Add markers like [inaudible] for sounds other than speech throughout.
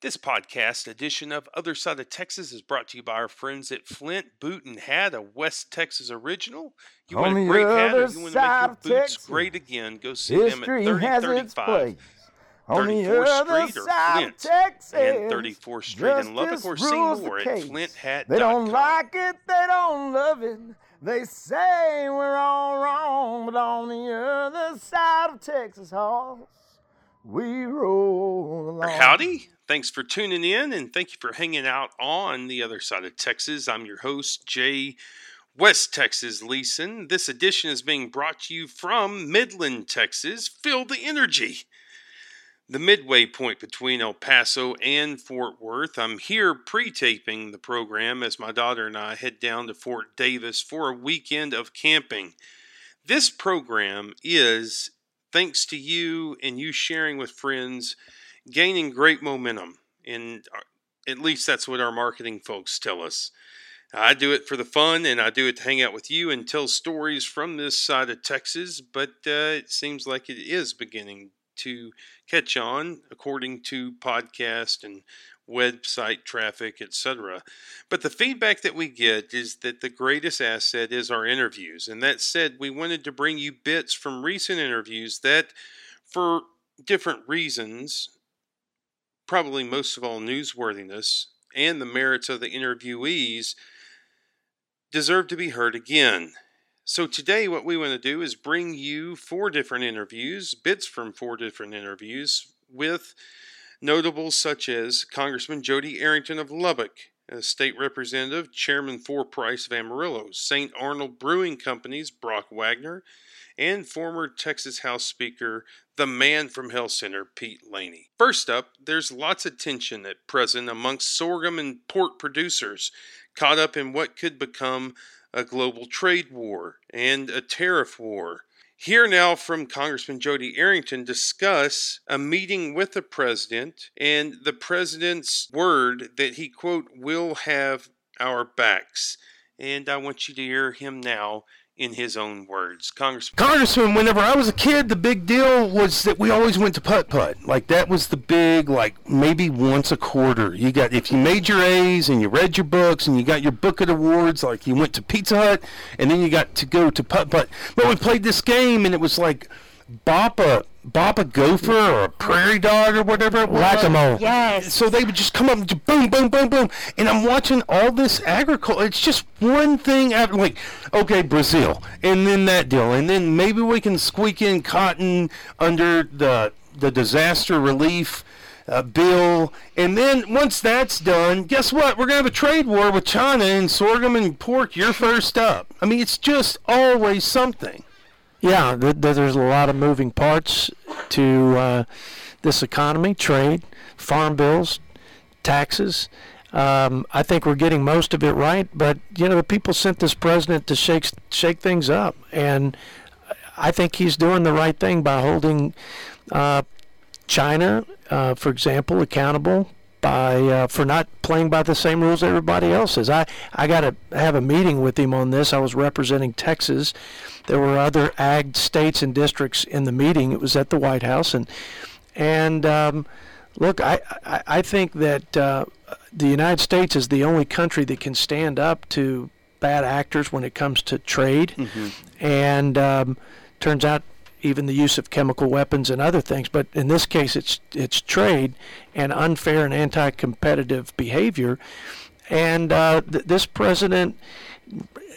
This podcast edition of Other Side of Texas is brought to you by our friends at Flint Boot and Hat, a West Texas original. You On want a great hat or you want to make your boots Texas, great again, go see them at History has its 3035 place. On the 34th other Street or Flint Texas, and 34th Street in Lubbock or justice see more at flinthat.com. They don't like it, they don't love it. They say we're all wrong, but on the other side of Texas, Hoss, we roll along. Howdy. Thanks for tuning in and thank you for hanging out on the other side of Texas. I'm your host, Jay West Texas Leeson. This edition is being brought to you from Midland, Texas. Feel the energy. The midway point between El Paso and Fort Worth. I'm here pre taping the program as my daughter and I head down to Fort Davis for a weekend of camping. This program is, thanks to you and you sharing with friends, gaining great momentum. And uh, at least that's what our marketing folks tell us. I do it for the fun and I do it to hang out with you and tell stories from this side of Texas, but uh, it seems like it is beginning to catch on according to podcast and website traffic, etc. But the feedback that we get is that the greatest asset is our interviews. And that said, we wanted to bring you bits from recent interviews that, for different reasons, probably most of all newsworthiness and the merits of the interviewees, deserve to be heard again. So today, what we want to do is bring you four different interviews, bits from four different interviews with notables such as Congressman Jodey Arrington of Lubbock, State Representative Chairman Four Price of Amarillo, St. Arnold Brewing Company's Brock Wagner, and former Texas House Speaker, the man from Hale Center, Pete Laney. First up, there's lots of tension at present amongst sorghum and pork producers, caught up in what could become a global trade war and a tariff war. Here now from Congressman Jodey Arrington discuss a meeting with the president and the president's word that he quote will have our backs. And I want you to hear him now in his own words. Congressman Congressman, whenever I was a kid, the big deal was that we always went to putt putt. Like that was the big, like maybe once a quarter. You got if you made your A's and you read your books and you got your bucket awards, like you went to Pizza Hut and then you got to go to putt putt. But we played this game and it was like bop a bop a gopher or a prairie dog or whatever it was. Whack-a-mole. Yes. So they would just come up and boom, boom, boom, boom, and I'm watching all this agriculture. It's just one thing after, like, okay, Brazil, and then that deal, and then maybe we can squeak in cotton under the the disaster relief. Uh, bill, and then once that's done, guess what? We're gonna have a trade war with China and sorghum and pork. You're first up. I mean, it's just always something. Yeah, th- th- there's a lot of moving parts to uh, this economy, trade, farm bills, taxes. Um, I think we're getting most of it right, but you know the people sent this president to shake shake things up, and I think he's doing the right thing by holding uh, China, uh, for example, accountable by uh, for not playing by the same rules everybody else is. I I got to have a meeting with him on this. I was representing Texas. There were other ag states and districts in the meeting. It was at the White House, and and um, look, I, I I think that uh, the United States is the only country that can stand up to bad actors when it comes to trade, and um, turns out even the use of chemical weapons and other things. But in this case, it's it's trade and unfair and anti-competitive behavior. And uh, th- this president,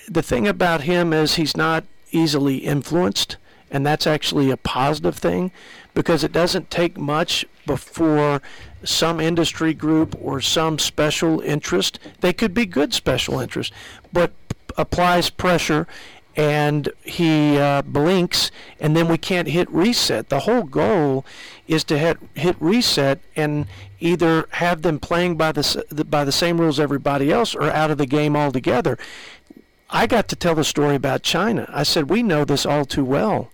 the thing about him is he's not easily influenced, and that's actually a positive thing because it doesn't take much before some industry group or some special interest, they could be good special interest, but p- applies pressure and he uh, blinks and then we can't hit reset. The whole goal is to hit, hit reset and either have them playing by the, s- by the same rules everybody else or out of the game altogether. I got to tell the story about China. I said, we know this all too well.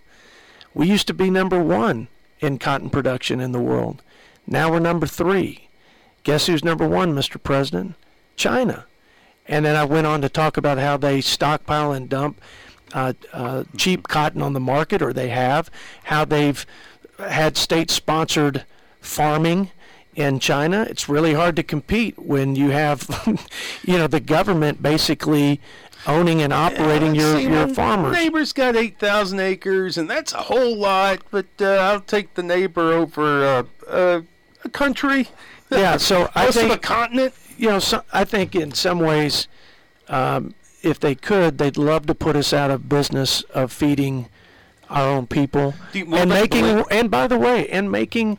We used to be number one in cotton production in the world. Now we're number three. Guess who's number one, Mr. President? China. And then I went on to talk about how they stockpile and dump uh, uh, cheap cotton on the market, or they have, how they've had state sponsored farming in China. It's really hard to compete when you have, [laughs] you know, the government basically owning and operating Yeah, your, your farmers. Neighbor's got eight thousand acres, and that's a whole lot. But uh, I'll take the neighbor over uh, uh, a country. Yeah, [laughs] so I think. a continent. you know, so, I think in some ways, um, if they could, they'd love to put us out of business of feeding our own people you- well, and making. and by the way, and making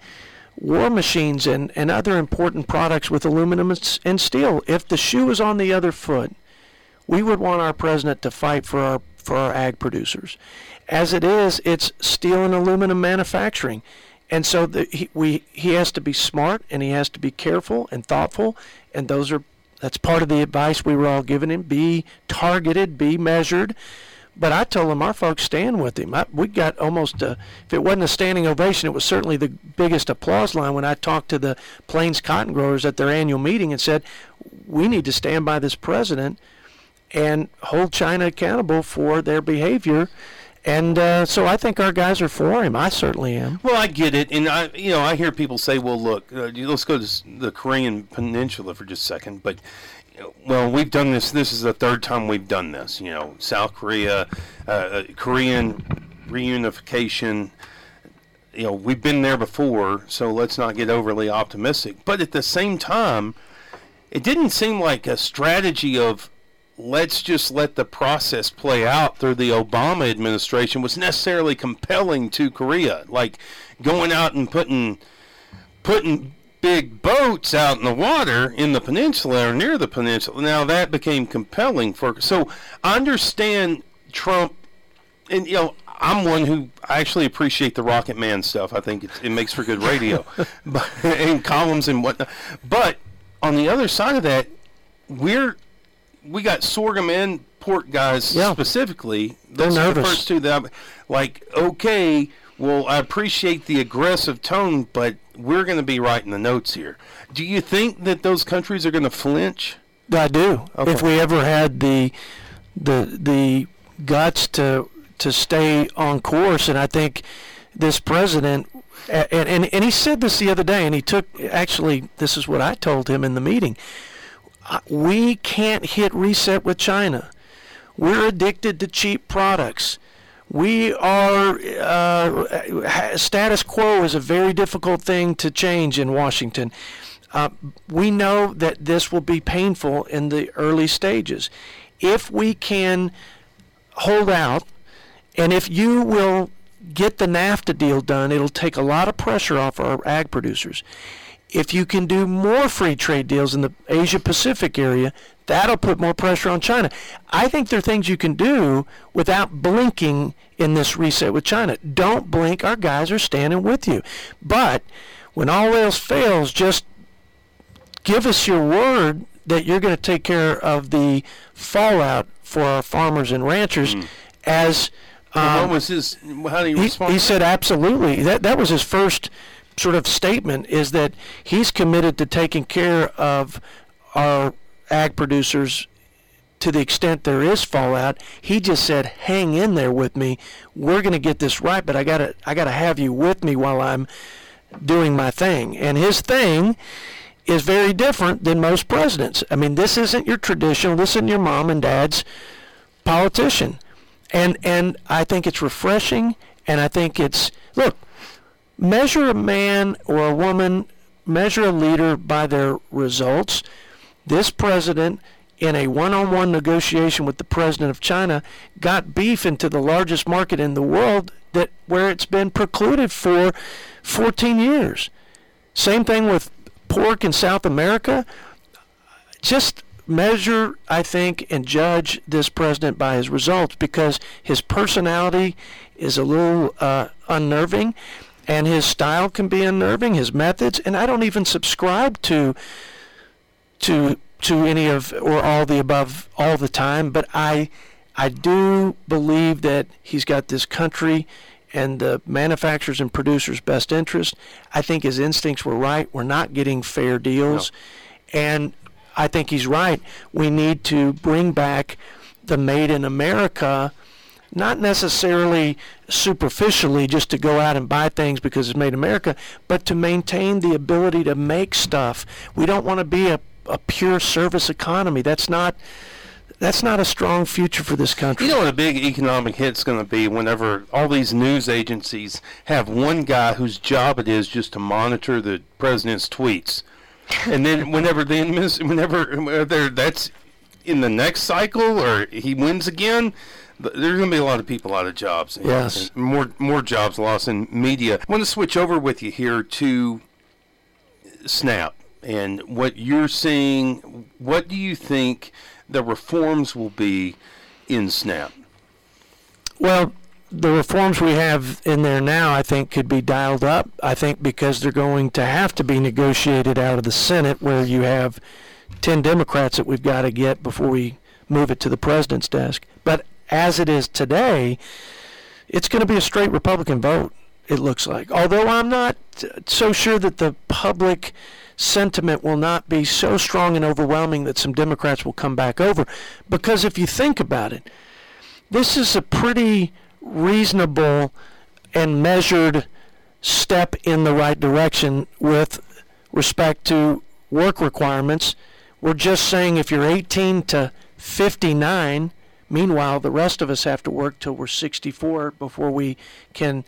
war machines and, and other important products with aluminum and, steel. If the shoe is on the other foot, we would want our president to fight for our for our ag producers. As it is, it's steel and aluminum manufacturing, and so the, he, we he has to be smart and he has to be careful and thoughtful, and those are that's part of the advice we were all giving him: be targeted, be measured. But I told him our folks stand with him. I, we got almost a, if it wasn't a standing ovation, it was certainly the biggest applause line when I talked to the Plains cotton growers at their annual meeting and said, we need to stand by this president and hold China accountable for their behavior. And uh, so I think our guys are for him. I certainly am. Well, I get it, and I, you know, I hear people say, "Well, look, uh, let's go to the Korean Peninsula for just a second. But, well, we've done this. This is the third time we've done this. You know, South Korea, uh, uh, Korean reunification. You know, we've been there before, so let's not get overly optimistic. But at the same time, it didn't seem like a strategy of let's just let the process play out through the Obama administration was necessarily compelling to Korea. Like going out and putting putting big boats out in the water in the peninsula or near the peninsula. Now that became compelling for so I understand Trump and you know I'm one who I actually appreciate the Rocket Man stuff. I think it, it makes for good radio, [laughs] but, and columns and whatnot. But on the other side of that, we're we got sorghum and pork guys Yeah. specifically. They're Those are the first two that I'm, like okay. Well, I appreciate the aggressive tone, but we're going to be writing the notes here. Do you think that those countries are going to flinch? I do. Okay. If we ever had the the the guts to to stay on course, and I think this president, and, and and he said this the other day, and he took actually this is what I told him in the meeting. We can't hit reset with China. We're addicted to cheap products. We are uh, status quo is a very difficult thing to change in Washington. Uh, we know that this will be painful in the early stages. If we can hold out, and if you will get the NAFTA deal done, it'll take a lot of pressure off our ag producers. If you can do more free trade deals in the Asia Pacific area, that'll put more pressure on China. I think there are things you can do without blinking in this reset with China. Don't blink. Our guys are standing with you. But when all else fails, just give us your word that you're going to take care of the fallout for our farmers and ranchers as um, what was his? How did he he, he said absolutely. That that was his first sort of statement is that he's committed to taking care of our ag producers to the extent there is fallout. He just said, "Hang in there with me. We're going to get this right, but I got to I got to have you with me while I'm doing my thing." And his thing is very different than most presidents. I mean, this isn't your traditional. This isn't your mom and dad's politician. And and I think it's refreshing and I think it's look, measure a man or a woman, measure a leader by their results. This president in a one-on-one negotiation with the president of China got beef into the largest market in the world that where it's been precluded for 14 years. Same thing with pork in South America just measure, I think, and judge this president by his results because his personality is a little uh, unnerving and his style can be unnerving, his methods, and I don't even subscribe to to to any of or all the above all the time, but I I do believe that he's got this country and the manufacturers and producers' best interest. I think his instincts were right. We're not getting fair deals. And I think he's right. We need to bring back the made in America not necessarily superficially just to go out and buy things because it's made in America, but to maintain the ability to make stuff. We don't want to be a, a pure service economy. That's not that's not a strong future for this country. You know what a big economic hit's going to be whenever all these news agencies have one guy whose job it is just to monitor the president's tweets, and then whenever the whenever that's in the next cycle or he wins again, there's going to be a lot of people out of jobs. Yes. And more more jobs lost in media. I want to switch over with you here to Snap and what you're seeing. What do you think the reforms will be in Snap? Well, the reforms we have in there now, I think, could be dialed up. I think because they're going to have to be negotiated out of the Senate, where you have 10 Democrats that we've got to get before we move it to the president's desk. But as it is today, it's going to be a straight Republican vote, it looks like. Although I'm not so sure that the public sentiment will not be so strong and overwhelming that some Democrats will come back over. Because if you think about it, this is a pretty reasonable and measured step in the right direction with respect to work requirements. We're just saying if you're 18 to 59, meanwhile, the rest of us have to work till we're 64 before we can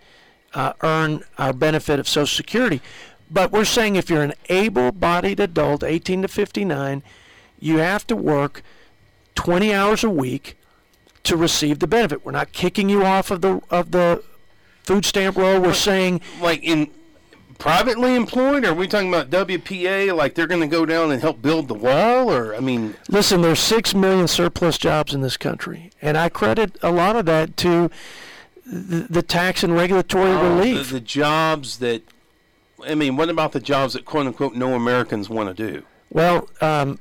uh, earn our benefit of Social Security. But we're saying if you're an able bodied adult, 18 to 59, you have to work 20 hours a week to receive the benefit. We're not kicking you off of the of the food stamp roll. We're saying like in privately employed? Or are we talking about WPA? Like they're going to go down and help build the wall? Or I mean, listen, there's six million surplus jobs in this country, and I credit a lot of that to the, the tax and regulatory oh, relief. The, the jobs that I mean, what about the jobs that quote unquote no Americans want to do? Well, um,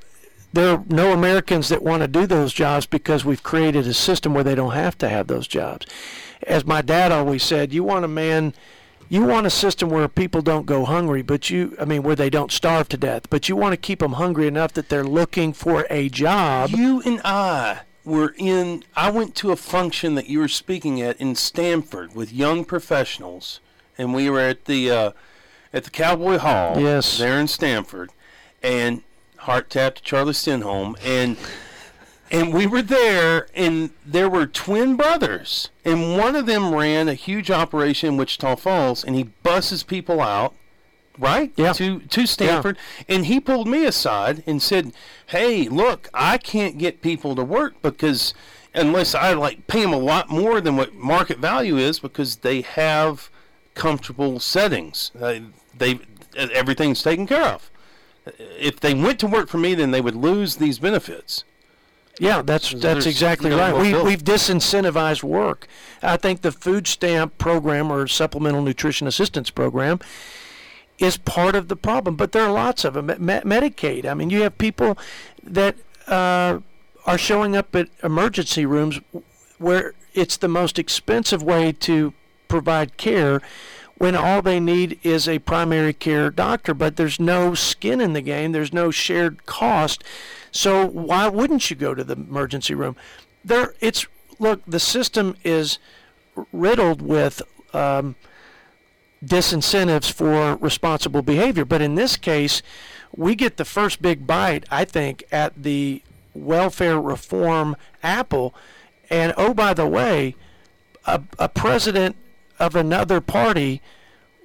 there are no Americans that want to do those jobs because we've created a system where they don't have to have those jobs. As my dad always said, you want a man, you want a system where people don't go hungry, but you, I mean, where they don't starve to death, but you want to keep them hungry enough that they're looking for a job. You and I were in, I went to a function that you were speaking at in Stamford with young professionals, and we were at the, uh, at the Cowboy Hall. Yes. There in Stamford. And heart tapped Charlie Stenholm, and and we were there, and there were twin brothers, and one of them ran a huge operation in Wichita Falls, and he buses people out, right? Yeah. To to Stamford, and he pulled me aside and said, "Hey, look, I can't get people to work because." Unless I like pay them a lot more than what market value is, because they have comfortable settings, uh, they everything's taken care of if they went to work for me, then they would lose these benefits. Yeah, that's that's exactly right. We we've disincentivized work. I think the food stamp program or supplemental nutrition assistance program is part of the problem, but there are lots of them. Me- Medicaid. I mean, you have people that uh, are showing up at emergency rooms where it's the most expensive way to provide care when all they need is a primary care doctor, but there's no skin in the game, there's no shared cost. So why wouldn't you go to the emergency room? There, it's look, the system is riddled with um, disincentives for responsible behavior, but in this case, we get the first big bite, I think, at the welfare reform apple. And oh, by the way, a, a president of another party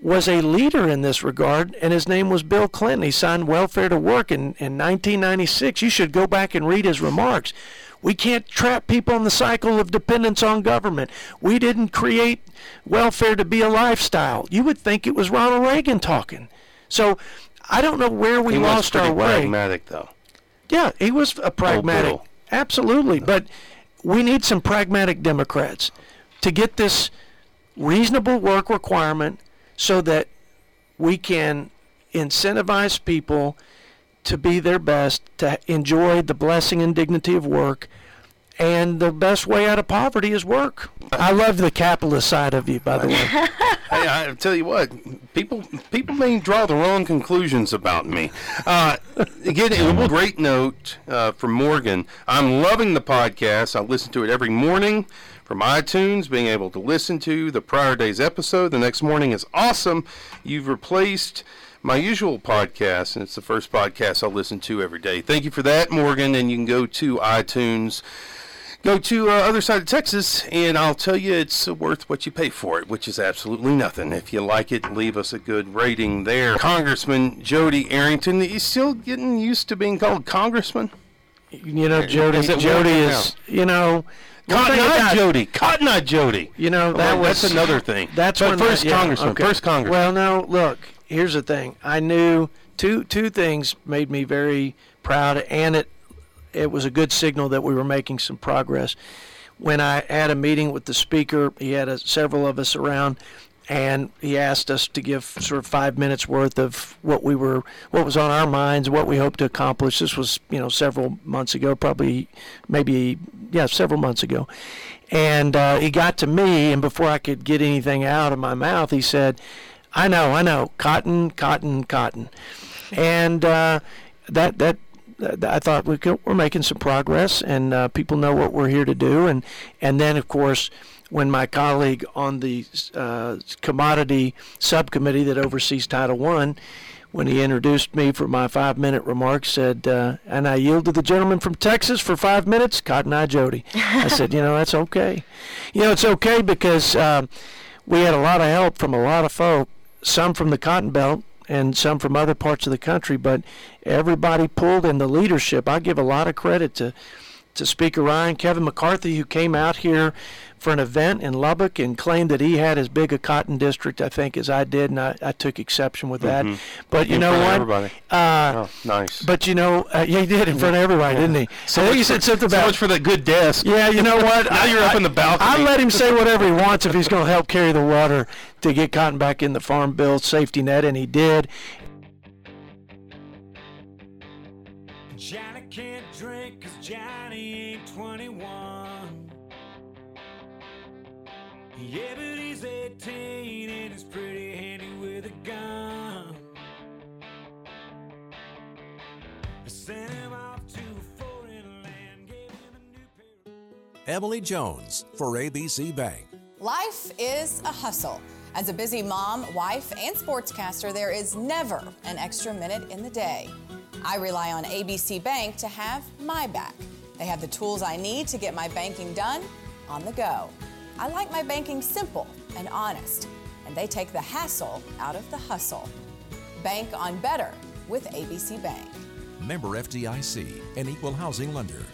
was a leader in this regard, and his name was Bill Clinton. He signed Welfare to Work in, in 1996. You should go back and read his remarks. We can't trap people in the cycle of dependence on government. We didn't create welfare to be a lifestyle. You would think it was Ronald Reagan talking. So I don't know where we he lost our way. pragmatic, though. Yeah, he was a pragmatic. Absolutely. But we need some pragmatic Democrats to get this reasonable work requirement so that we can incentivize people to be their best, to enjoy the blessing and dignity of work, and the best way out of poverty is work. I love the capitalist side of you, by the way. [laughs] hey, I tell you what, people people may draw the wrong conclusions about me. Uh, again, a great note uh, from Morgan. I'm loving the podcast. I listen to it every morning from iTunes. Being able to listen to the prior day's episode the next morning is awesome. You've replaced my usual podcast, and it's the first podcast I'll listen to every day. Thank you for that, Morgan. And you can go to iTunes go to uh, other side of Texas, and I'll tell you it's worth what you pay for it, which is absolutely nothing. If you like it, leave us a good rating there. Congressman Jodey Arrington, he's still getting used to being called Congressman. You know, Jody. Is Jody is. You know. Cotton Eye Jody. Cotton Eye Jody. You know that oh, was that's another thing. That's but first that, yeah, Congressman. Okay. First Congressman. Well, now Look, here's the thing. I knew two two things made me very proud, and it it was a good signal that we were making some progress. When I had a meeting with the speaker, he had a, several of us around, and he asked us to give sort of five minutes worth of what we were, what was on our minds, what we hoped to accomplish. This was, you know, several months ago, probably, maybe, yeah, several months ago. And uh, he got to me, and before I could get anything out of my mouth, he said, "I know, I know, cotton, cotton, cotton," and uh, that that I thought we we're making some progress, and uh, people know what we're here to do. And and then, of course, when my colleague on the uh, commodity subcommittee that oversees Title One, when he introduced me for my five-minute remarks, said, uh, "And I yield to the gentleman from Texas for five minutes, Cotton Eye Jody." I said, "You know, that's okay. You know, it's okay because uh, we had a lot of help from a lot of folk, some from the Cotton Belt." And some from other parts of the country, but everybody pulled in the leadership. I give a lot of credit to to Speaker Ryan, Kevin McCarthy, who came out here for an event in Lubbock and claimed that he had as big a cotton district, I think, as I did, and I, I took exception with that. Mhm. But you In know what? everybody. Uh, oh, nice. but you know, uh, yeah, he did in front of everybody, didn't he? so I think he for- said something so about much for that good desk. yeah, you know what? [laughs] Now you're up in the balcony. I let him say [laughs] whatever he wants if he's going to help carry the water to get cotton back in the farm bill safety net, and he did. Emily Jones for ABC Bank. Life is a hustle. As a busy mom, wife, and sportscaster, there is never an extra minute in the day. I rely on ABC Bank to have my back. They have the tools I need to get my banking done on the go. I like my banking simple and honest, and they take the hassle out of the hustle. Bank on better with ABC Bank. Member FDIC, an equal housing lender.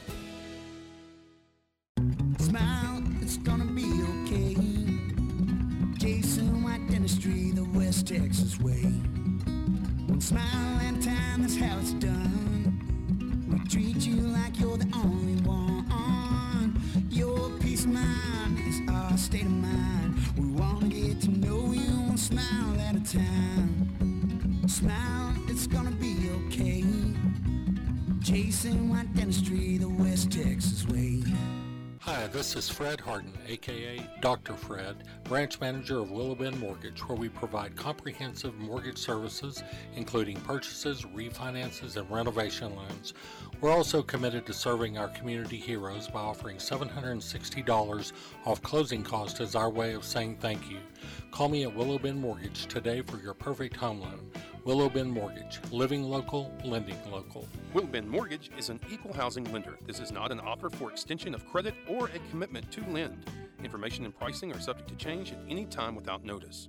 Smile, it's gonna be okay. Jason White Dentistry, the West Texas way. One smile at a time, that's how it's done. We treat you like you're the only one. Your peace of mind is our state of mind. We wanna get to know you one smile at a time. Smile, it's gonna be okay. Jason White Dentistry, the West Texas way. Hi, this is Fred Harden, aka Dr. Fred, branch manager of Willow Bend Mortgage, where we provide comprehensive mortgage services, including purchases, refinances, and renovation loans. We're also committed to serving our community heroes by offering $760 off closing costs as our way of saying thank you. Call me at Willow Bend Mortgage today for your perfect home loan. Willow Bend Mortgage, living local, lending local. Will Bend Mortgage is an equal housing lender. This is not an offer for extension of credit or a commitment to lend. Information and pricing are subject to change at any time without notice.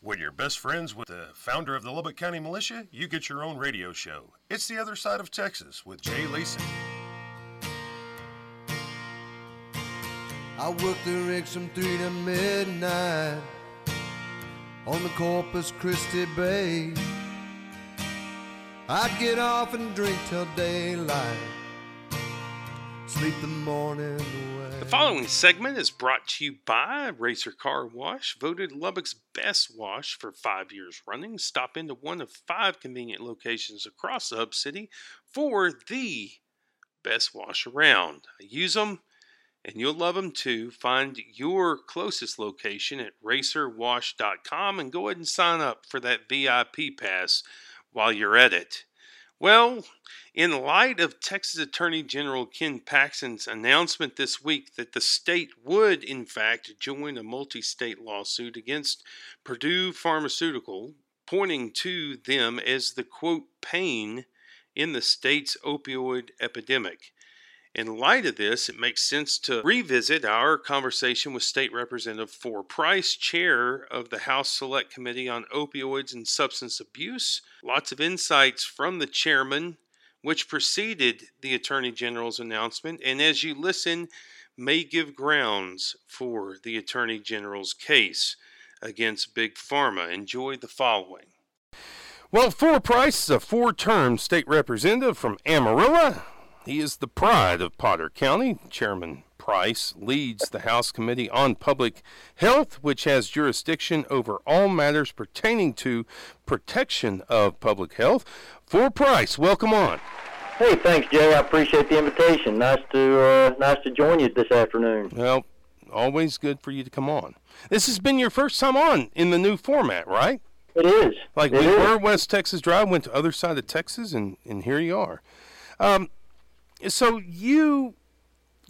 When you're best friends with the founder of the Lubbock County Militia, you get your own radio show. It's The Other Side of Texas with Jay Leeson. I work the rigs from three to midnight on the Corpus Christi Bay. I'd get off and drink till daylight, sleep the morning away. The following segment is brought to you by Racer Car Wash, voted Lubbock's best wash for five years running. Stop into one of five convenient locations across the Hub City for the best wash around. I use them and you'll love them too. Find your closest location at racerwash.com and go ahead and sign up for that VIP pass while you're at it. Well, in light of Texas Attorney General Ken Paxton's announcement this week that the state would, in fact, join a multi state lawsuit against Purdue Pharmaceutical, pointing to them as the quote, pain in the state's opioid epidemic. In light of this, it makes sense to revisit our conversation with State Representative Four Price, chair of the House Select Committee on Opioids and Substance Abuse. Lots of insights from the chairman, which preceded the Attorney General's announcement, and as you listen, may give grounds for the Attorney General's case against Big Pharma. Enjoy the following. Well, Four Price is a four term state representative from Amarillo. He is the pride of Potter County. Chairman Price leads the House Committee on Public Health, which has jurisdiction over all matters pertaining to protection of public health. Four Price, welcome on. Hey, thanks, Jay. I appreciate the invitation. Nice to uh, nice to join you this afternoon. Well, always good for you to come on. This has been your first time on in the new format, right? It is. Like It we is. were West Texas Drive, went to other side of Texas, and and here you are. Um, so you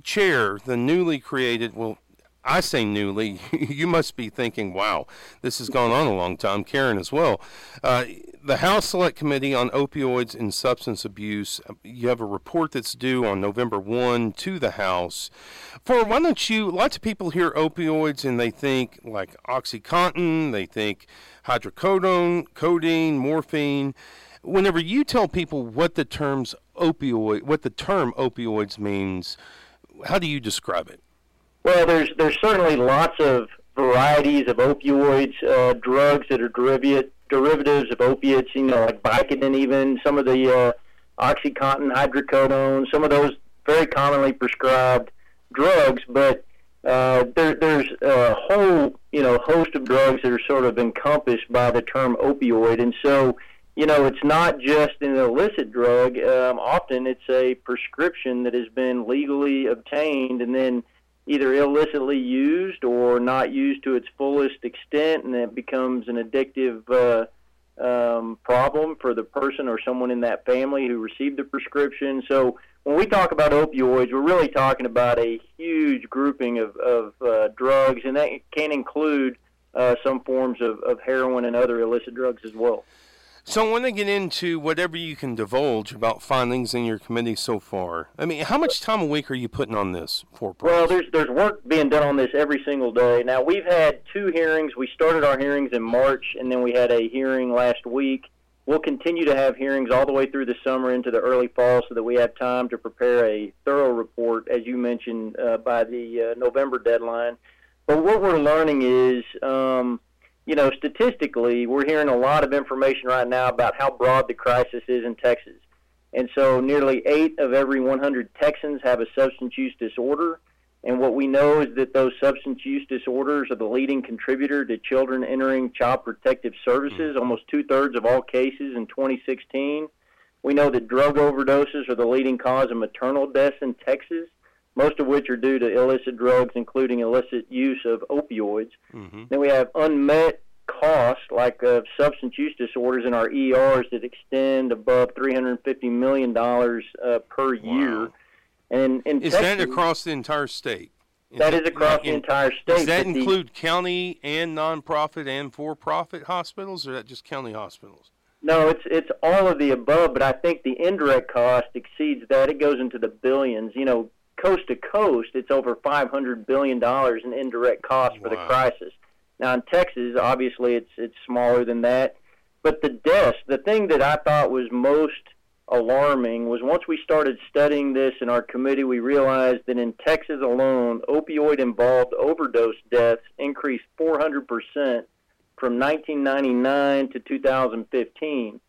chair the newly created. Well, I say newly. [laughs] you must be thinking, "Wow, this has gone on a long time." Karen as well. Uh, the House Select Committee on Opioids and Substance Abuse. uh, You have a report that's due on November one to the House. For why don't you? Lots of people hear opioids and they think like OxyContin. They think hydrocodone, codeine, morphine. Whenever you tell people what the terms opioid, what the term opioids means, how do you describe it? Well, there's there's certainly lots of varieties of opioids, uh, drugs that are derivative derivatives of opiates. You know, like Vicodin, even some of the uh, OxyContin, hydrocodone, some of those very commonly prescribed drugs. But uh, there, there's a whole you know host of drugs that are sort of encompassed by the term opioid, and so you know it's not just an illicit drug. Um, often it's a prescription that has been legally obtained and then either illicitly used or not used to its fullest extent, and it becomes an addictive uh, um, problem for the person or someone in that family who received the prescription. So when we talk about opioids, we're really talking about a huge grouping of, of uh, drugs, and that can include uh, some forms of, of heroin and other illicit drugs as well. So I want to get into whatever you can divulge about findings in your committee so far. I mean, how much time a week are you putting on this for? Well, there's there's work being done on this every single day. Now we've had two hearings. We started our hearings in March, and then we had a hearing last week. We'll continue to have hearings all the way through the summer into the early fall, so that we have time to prepare a thorough report, as you mentioned, uh, by the uh, November deadline. But what we're learning is, um, you know, statistically, we're hearing a lot of information right now about how broad the crisis is in Texas. And so nearly eight of every 100 Texans have a substance use disorder. And what we know is that those substance use disorders are the leading contributor to children entering child protective services, hmm. almost two thirds of all cases in 2016. We know that drug overdoses are the leading cause of maternal deaths in Texas, most of which are due to illicit drugs, including illicit use of opioids. Then we have unmet costs like uh, substance use disorders in our ERs that extend above $350 million uh, per year. And in Is Texas, that across the entire state? That is across the in- entire Does state, that but the- include county and nonprofit and for-profit hospitals, or that just county hospitals? No, it's it's all of the above, but I think the indirect cost exceeds that. It goes into the billions. You know, coast to coast, it's over five hundred billion dollars in indirect costs for the crisis. Now in Texas, obviously, it's it's smaller than that. But the deaths, the thing that I thought was most alarming was once we started studying this in our committee, we realized that in Texas alone, opioid involved overdose deaths increased 400 percent from 1999 to 2015.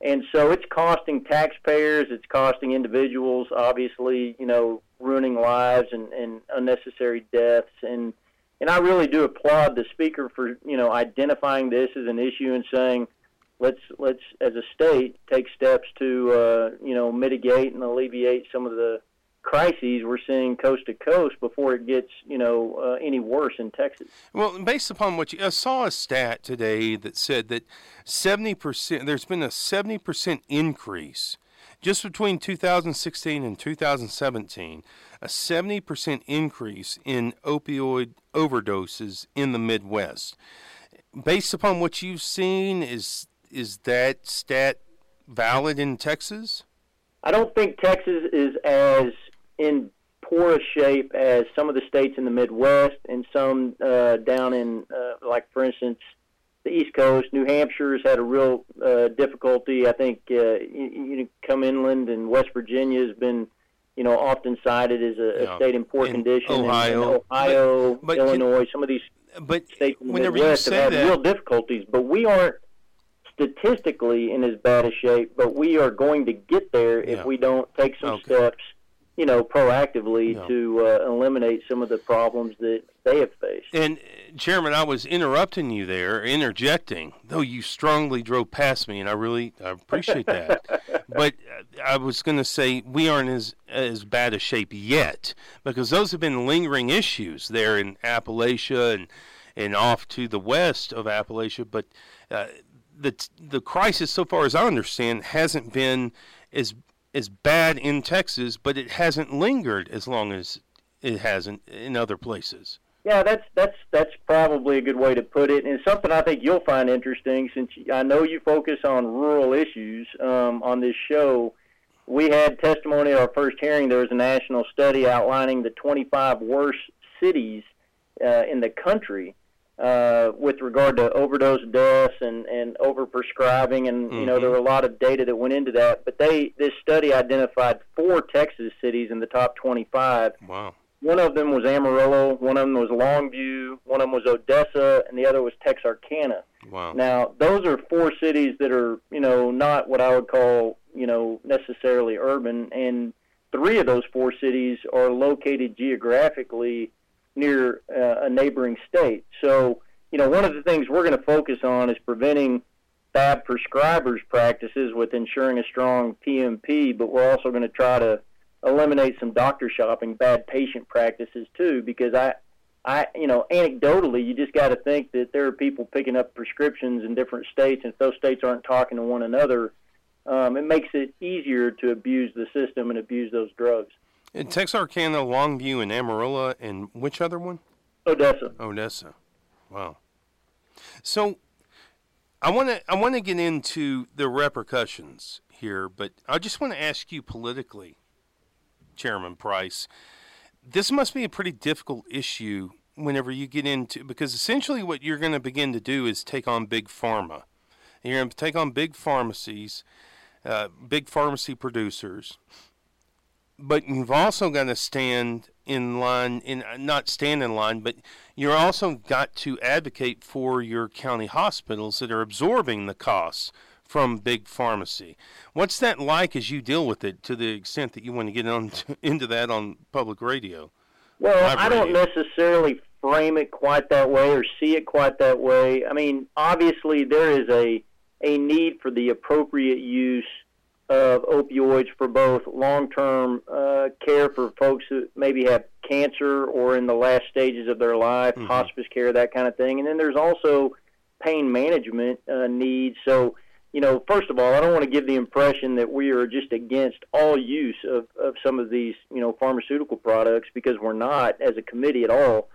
And so it's costing taxpayers, it's costing individuals, obviously, you know, ruining lives and, and unnecessary deaths. And and I really do applaud the speaker for you know identifying this as an issue and saying let's let's as a state take steps to uh, you know mitigate and alleviate some of the crises we're seeing coast to coast before it gets you know uh, any worse in Texas. Well, based upon what you, I saw a stat today that said that 70%, there's been a 70% increase just between 2016 and 2017, a 70% increase in opioid overdoses in the Midwest. Based upon what you've seen, is is that stat valid in Texas? I don't think Texas is as in poor shape as some of the states in the Midwest and some uh, down in, uh, like for instance, the East Coast. New Hampshire's had a real uh, difficulty. I think uh, you, you come inland, and West Virginia has been, you know, often cited as a, Yeah. a state in poor In condition. Ohio. and Ohio, But- but Illinois, some of these but states in the Midwest have had that- real difficulties. But we aren't statistically in as bad a shape, but we are going to get there if we don't take some Okay. steps, you know, proactively Yeah. to uh, eliminate some of the problems that they have faced. And uh, Chairman, I was interrupting you there, interjecting, though you strongly drove past me, and I really I appreciate that. [laughs] but uh, I was going to say we aren't as as bad a shape yet because those have been lingering issues there in Appalachia and and off to the west of Appalachia. But uh, the the crisis, so far as I understand, hasn't been as as bad in Texas, but it hasn't lingered as long as it hasn't in other places. Yeah, that's that's that's probably a good way to put it, and something I think you'll find interesting. Since I know you focus on rural issues um, on this show, we had testimony at our first hearing. There was a national study outlining the 25 worst cities uh, in the country uh, with regard to overdose deaths and and overprescribing, and you know Mhm. there were a lot of data that went into that. But they this study identified four Texas cities in the top 25 Wow. one of them was Amarillo, one of them was Longview, one of them was Odessa, and the other was Texarkana. Wow. Now, those are four cities that are, you know, not what I would call, you know, necessarily urban, and three of those four cities are located geographically near uh, a neighboring state. So, you know, one of the things we're going to focus on is preventing bad prescribers' practices with ensuring a strong PMP, but we're also going to try to eliminate some doctor shopping, bad patient practices too, because I, I, you know, anecdotally, you just got to think that there are people picking up prescriptions in different states, and if those states aren't talking to one another, um, it makes it easier to abuse the system and abuse those drugs. In Texarkana, Longview, and Amarillo, and which other one? Odessa. Odessa. Wow. So, I want to I want to get into the repercussions here, but I just want to ask you politically, Chairman Price. This must be a pretty difficult issue whenever you get into because essentially what you're going to begin to do is take on big pharma. You're going to take on big pharmacies, uh, big pharmacy producers, but you've also got to stand in line in not stand in line but you're also got to advocate for your county hospitals that are absorbing the costs from big pharmacy what's that like as you deal with it to the extent that you want to get on [laughs] into that on public radio Well, I don't radio. necessarily frame it quite that way or see it quite that way. I mean, obviously there is a a need for the appropriate use of opioids for both long-term uh, care for folks who maybe have cancer or in the last stages of their life, Mhm. hospice care, that kind of thing. And then there's also pain management uh, needs. So, you know, first of all, I don't want to give the impression that we are just against all use of, of some of these, you know, pharmaceutical products because we're not as a committee at all.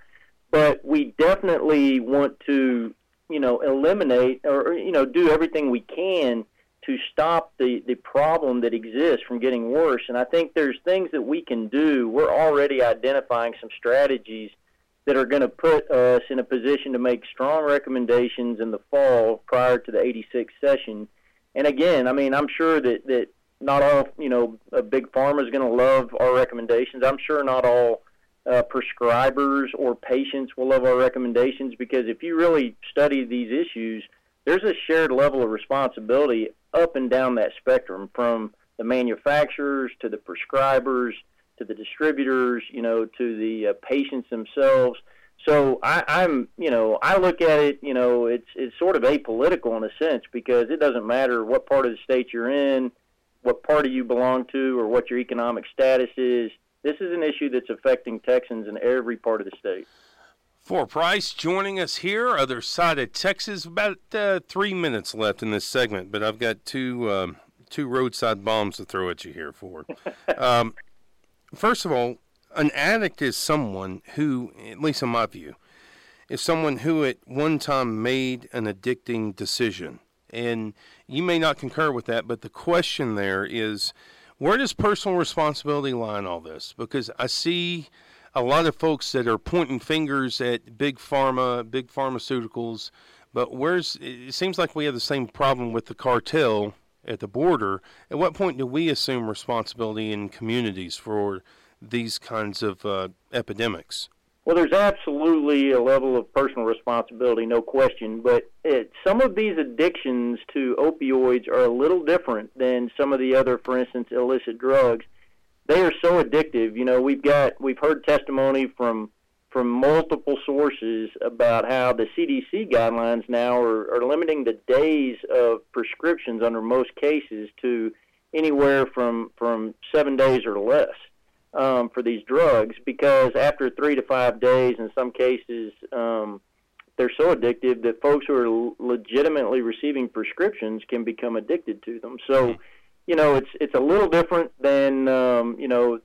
But we definitely want to, you know, eliminate or, you know, do everything we can to stop the, the problem that exists from getting worse. And I think there's things that we can do. We're already identifying some strategies that are going to put us in a position to make strong recommendations in the fall prior to the 86 session. And again, I mean, I'm sure that, that not all, you know, a big pharma is going to love our recommendations. I'm sure not all uh, prescribers or patients will love our recommendations because if you really study these issues, there's a shared level of responsibility up and down that spectrum from the manufacturers to the prescribers to the distributors, you know, to the uh, patients themselves. So I, I'm, you know, I look at it, you know, it's it's sort of apolitical in a sense because it doesn't matter what part of the state you're in, what party you belong to, or what your economic status is. This is an issue that's affecting Texans in every part of the state. Four Price joining us here, other side of Texas. About uh, three minutes left in this segment, but I've got two um, two roadside bombs to throw at you here. For [laughs] um, first of all, an addict is someone who, at least in my view, is someone who at one time made an addicting decision. And you may not concur with that, but the question there is where does personal responsibility lie in all this? Because I see a lot of folks that are pointing fingers at big pharma, big pharmaceuticals, but where's it seems like we have the same problem with the cartel at the border. At what point do we assume responsibility in communities for these kinds of uh, epidemics? Well, there's absolutely a level of personal responsibility, no question. But it, some of these addictions to opioids are a little different than some of the other, for instance, illicit drugs. They are so addictive. You know, we've got we've heard testimony from from multiple sources about how the CDC guidelines now are, are limiting the days of prescriptions under most cases to anywhere from from seven days or less um, for these drugs because after three to five days, in some cases, um, they're so addictive that folks who are legitimately receiving prescriptions can become addicted to them. So, you know, it's it's a little different than um, you know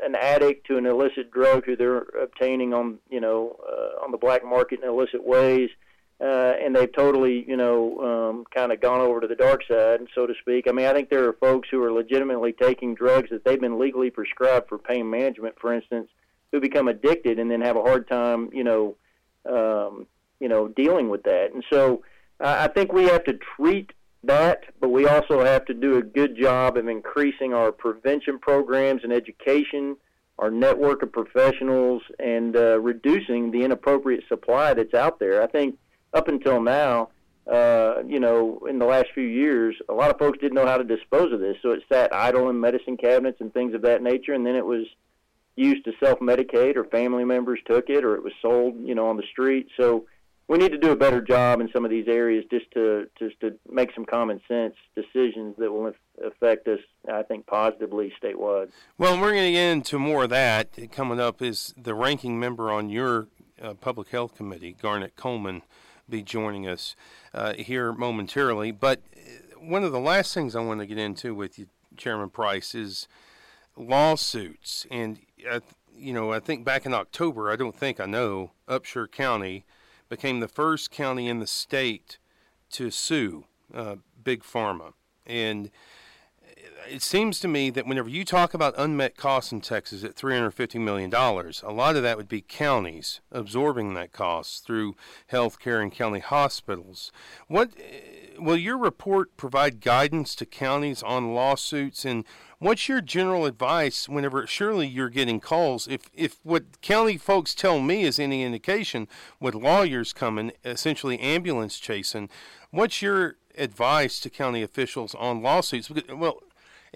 an addict to an illicit drug who they're obtaining on you know uh, on the black market in illicit ways uh, and they've totally, you know, um, kind of gone over to the dark side, so to speak. I mean, I think there are folks who are legitimately taking drugs that they've been legally prescribed for pain management, for instance, who become addicted and then have a hard time, you know, um, you know, dealing with that. And so, I think we have to treat that, but we also have to do a good job of increasing our prevention programs and education, our network of professionals, and uh, reducing the inappropriate supply that's out there. I think up until now, uh, you know, in the last few years, a lot of folks didn't know how to dispose of this, so it sat idle in medicine cabinets and things of that nature, and then it was used to self-medicate, or family members took it, or it was sold, you know, on the street. So we need to do a better job in some of these areas just to just to make some common sense decisions that will affect us, I think, positively statewide. Well, we're going to get into more of that. Coming up is the ranking member on your uh, public health committee, Garnet Coleman be joining us uh, here momentarily. But uh, one of the last things I want to get into with you, Chairman Price, is lawsuits. And, uh, you know, I think back in October, I don't think I know, Upshur County became the first county in the state to sue uh, Big Pharma. And it seems to me that whenever you talk about unmet costs in Texas at $350 million, a lot of that would be counties absorbing that cost through health care and county hospitals. What eh, will your report provide guidance to counties on lawsuits and what's your general advice whenever surely you're getting calls if if what county folks tell me is any indication with lawyers coming essentially ambulance chasing what's your advice to county officials on lawsuits well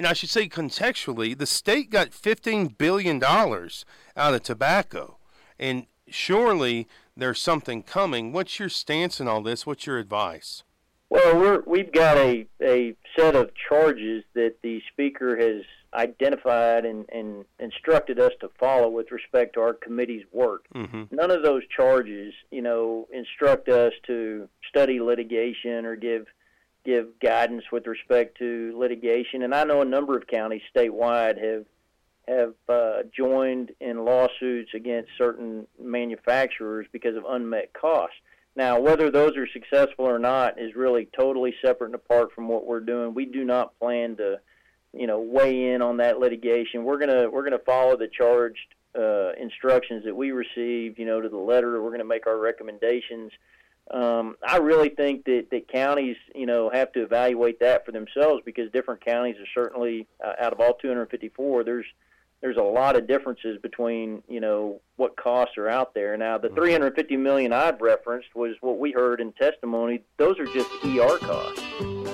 and I should say contextually, the state got $15 billion out of tobacco. And surely there's something coming. What's your stance in all this? What's your advice? Well, we're, we've got a, a set of charges that the Speaker has identified and, and instructed us to follow with respect to our committee's work. Mm-hmm. None of those charges, you know, instruct us to study litigation or give – give guidance with respect to litigation. And I know a number of counties statewide have have uh, joined in lawsuits against certain manufacturers because of unmet costs. Now, whether those are successful or not is really totally separate and apart from what we're doing. We do not plan to, you know, weigh in on that litigation. We're gonna we're gonna follow the charged uh, instructions that we receive, you know, to the letter. We're gonna make our recommendations um, I really think that, that counties, you know, have to evaluate that for themselves because different counties are certainly uh, out of all 254. There's there's a lot of differences between you know what costs are out there. Now the 350 million I've referenced was what we heard in testimony. Those are just ER costs. Circle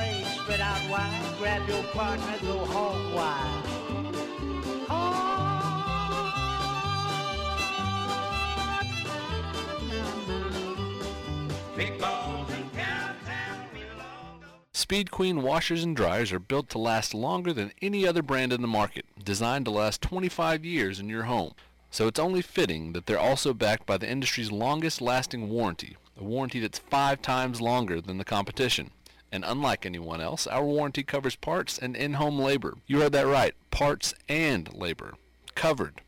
A, spread out wide. Grab your partner, go home wide. Speed Queen washers and dryers are built to last longer than any other brand in the market, designed to last 25 years in your home. So it's only fitting that they're also backed by the industry's longest lasting warranty, a warranty that's five times longer than the competition. And unlike anyone else, our warranty covers parts and in home labor. You heard that right, parts and labor. Covered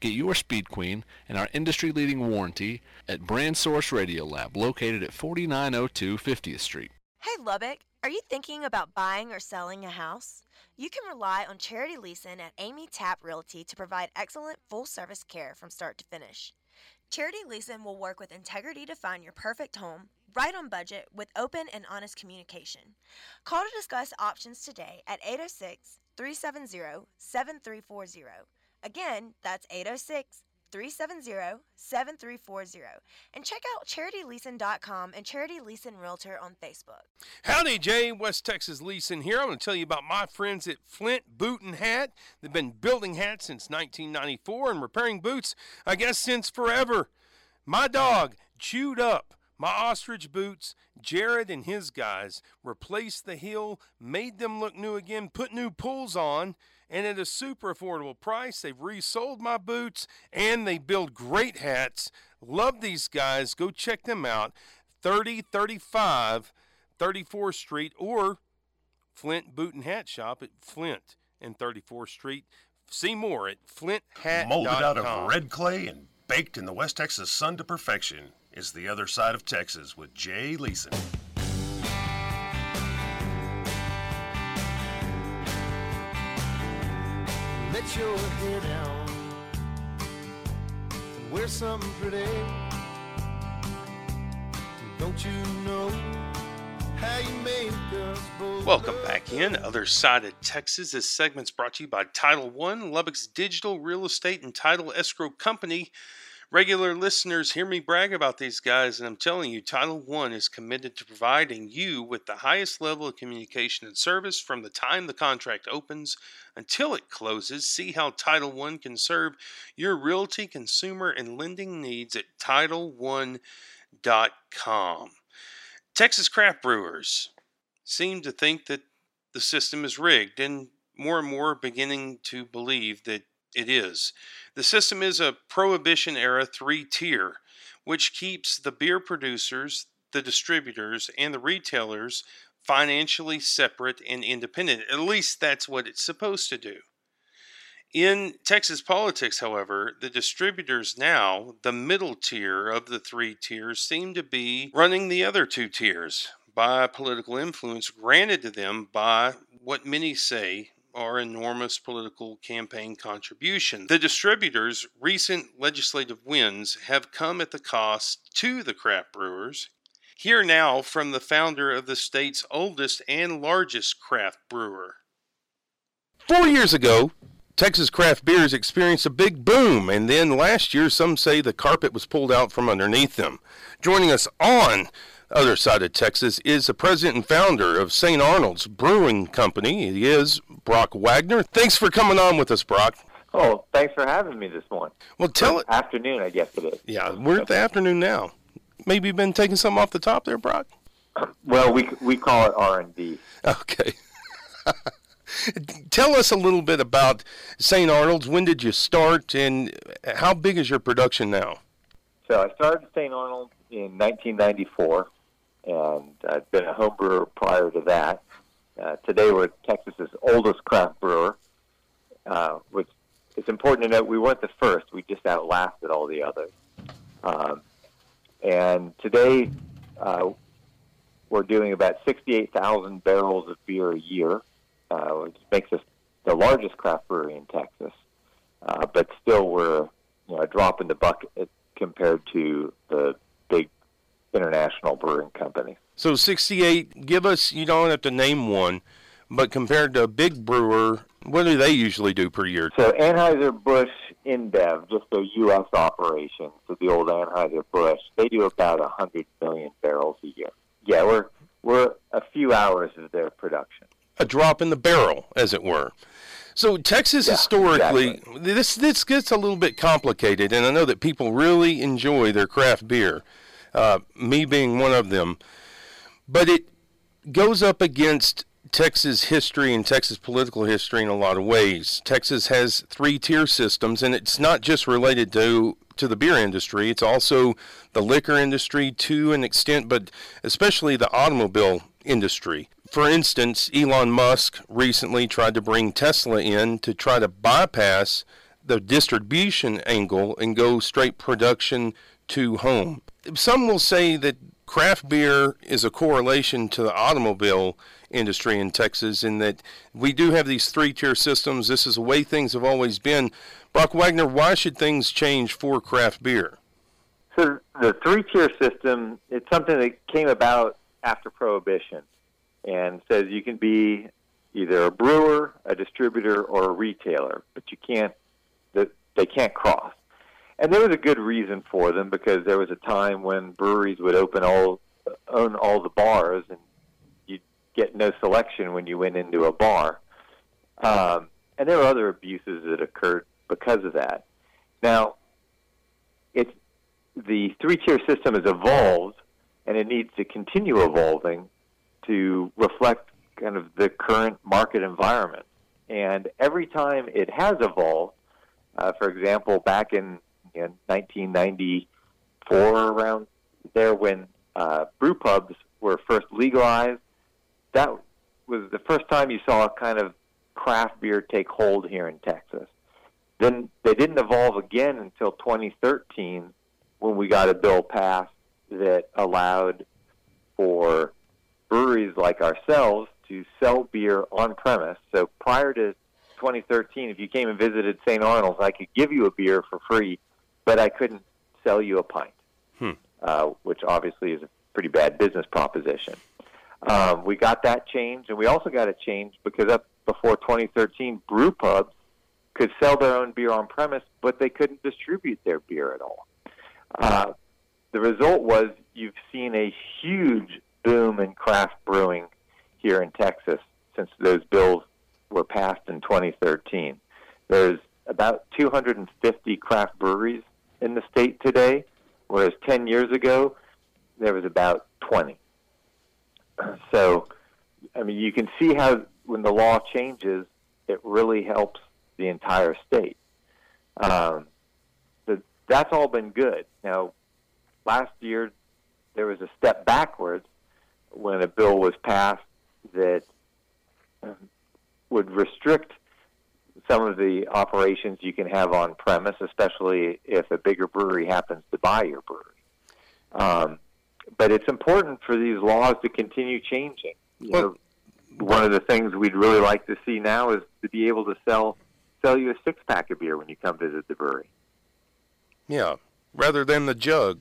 Get your Speed Queen and our industry-leading warranty at Brand Source Radio Lab, located at 4902 50th Street. Hey Lubbock, are you thinking about buying or selling a house? You can rely on Charity Leeson at Amy Tap Realty to provide excellent full service care from start to finish. Charity Leeson will work with integrity to find your perfect home, right on budget, with open and honest communication. Call to discuss options today at 806 370 7340. Again, that's 806 370 7340. And check out charityleeson.com and Charity Realtor on Facebook. Howdy, Jay. West Texas Leeson here. I'm going to tell you about my friends at Flint Boot and Hat. They've been building hats since 1994 and repairing boots, I guess, since forever. My dog chewed up my ostrich boots. Jared and his guys replaced the heel, made them look new again, put new pulls on, and at a super affordable price. They've resold my boots and they build great hats. Love these guys. Go check them out. 3035 34th Street or Flint Boot and Hat Shop at Flint and 34th Street. See more at flinthat.com. Molded out of red clay and baked in the West Texas sun to perfection is the other side of Texas with Jay Leeson. Your down and wear something pretty. Don't you know how you make us both? Welcome back in. Other Side of Texas. This segment's brought to you by Title One, Lubbock's digital real estate and title escrow company. Regular listeners hear me brag about these guys, and I'm telling you, Title One is committed to providing you with the highest level of communication and service from the time the contract opens until it closes. See how Title One can serve your realty, consumer, and lending needs at TitleOne.com. Texas craft brewers seem to think that the system is rigged, and more and more beginning to believe that it is. The system is a prohibition era three tier, which keeps the beer producers, the distributors, and the retailers financially separate and independent. At least that's what it's supposed to do. In Texas politics, however, the distributors now, the middle tier of the three tiers, seem to be running the other two tiers by political influence granted to them by what many say are enormous political campaign contributions. The distributors' recent legislative wins have come at the cost to the craft brewers. Hear now from the founder of the state's oldest and largest craft brewer. Four years ago, Texas craft beers experienced a big boom, and then last year, some say the carpet was pulled out from underneath them. Joining us on other side of Texas is the president and founder of St. Arnold's Brewing Company. He is Brock Wagner. Thanks for coming on with us, Brock. Oh, thanks for having me this morning. Well, tell Or it. Afternoon, I guess it is. Yeah, we're at the afternoon now. Maybe you've been taking something off the top there, Brock. [clears throat] Well, we we call it R and D. Okay. [laughs] Tell us a little bit about St. Arnold's. When did you start, and how big is your production now? So I started St. Arnold in 1994, and I've been a home brewer prior to that. Uh, today we're Texas's oldest craft brewer, uh, which it's important to note we weren't the first. We just outlasted all the others. Um, and today uh, we're doing about 68,000 barrels of beer a year, uh, which makes us the largest craft brewery in Texas. Uh, but still, we're you know a drop in the bucket compared to the international brewing Company. So 68, give us, you don't have to name one, but compared to a big brewer, what do they usually do per year? So Anheuser-Busch InBev, just a U.S. operation, so the old Anheuser-Busch, they do about 100 million barrels a year. Yeah, we're we're a few hours of their production. A drop in the barrel, as it were. So Texas Yeah, historically, this this gets a little bit complicated, and I know that people really enjoy their craft beer, uh, me being one of them. But it goes up against Texas history and Texas political history in a lot of ways. Texas has three tier systems, and it's not just related to to the beer industry. It's also the liquor industry to an extent, but especially the automobile industry. For instance, Elon Musk recently tried to bring Tesla in to try to bypass the distribution angle and go straight production to home. Some will say that craft beer is a correlation to the automobile industry in Texas in that we do have these three tier systems. This is the way things have always been. Brock Wagner, why should things change for craft beer? So the three tier system, it's something that came about after Prohibition and says you can be either a brewer, a distributor, or a retailer, but you can't they can't cross. And there was a good reason for them because there was a time when breweries would open all, own all the bars and you'd get no selection when you went into a bar. Um, and there were other abuses that occurred because of that. Now, it's the three tier system has evolved, and it needs to continue evolving to reflect kind of the current market environment. And every time it has evolved, uh, for example, back in, in 1994, around there when uh, brew pubs were first legalized, that was the first time you saw a kind of craft beer take hold here in Texas. Then they didn't evolve again until 2013 when we got a bill passed that allowed for breweries like ourselves to sell beer on premise. So prior to 2013, if you came and visited St. Arnold's, I could give you a beer for free, but I couldn't sell you a pint, Hmm. uh, which obviously is a pretty bad business proposition. Um, we got that change, and we also got a change because up before 2013, brew pubs could sell their own beer on premise, but they couldn't distribute their beer at all. Uh, the result was you've seen a huge boom in craft brewing here in Texas since those bills were passed in 2013. There's about 250 craft breweries in the state today, whereas 10 years ago there was about 20. [clears throat] So, I mean, you can see how when the law changes, it really helps the entire state. Um, the, that's all been good. Now, last year there was a step backwards when a bill was passed that um, would restrict some of the operations you can have on premise, especially if a bigger brewery happens to buy your brewery. Um, but it's important for these laws to continue changing. You know, one of the things we'd really like to see now is to be able to sell sell you a six pack of beer when you come visit the brewery. Yeah, rather than the jug.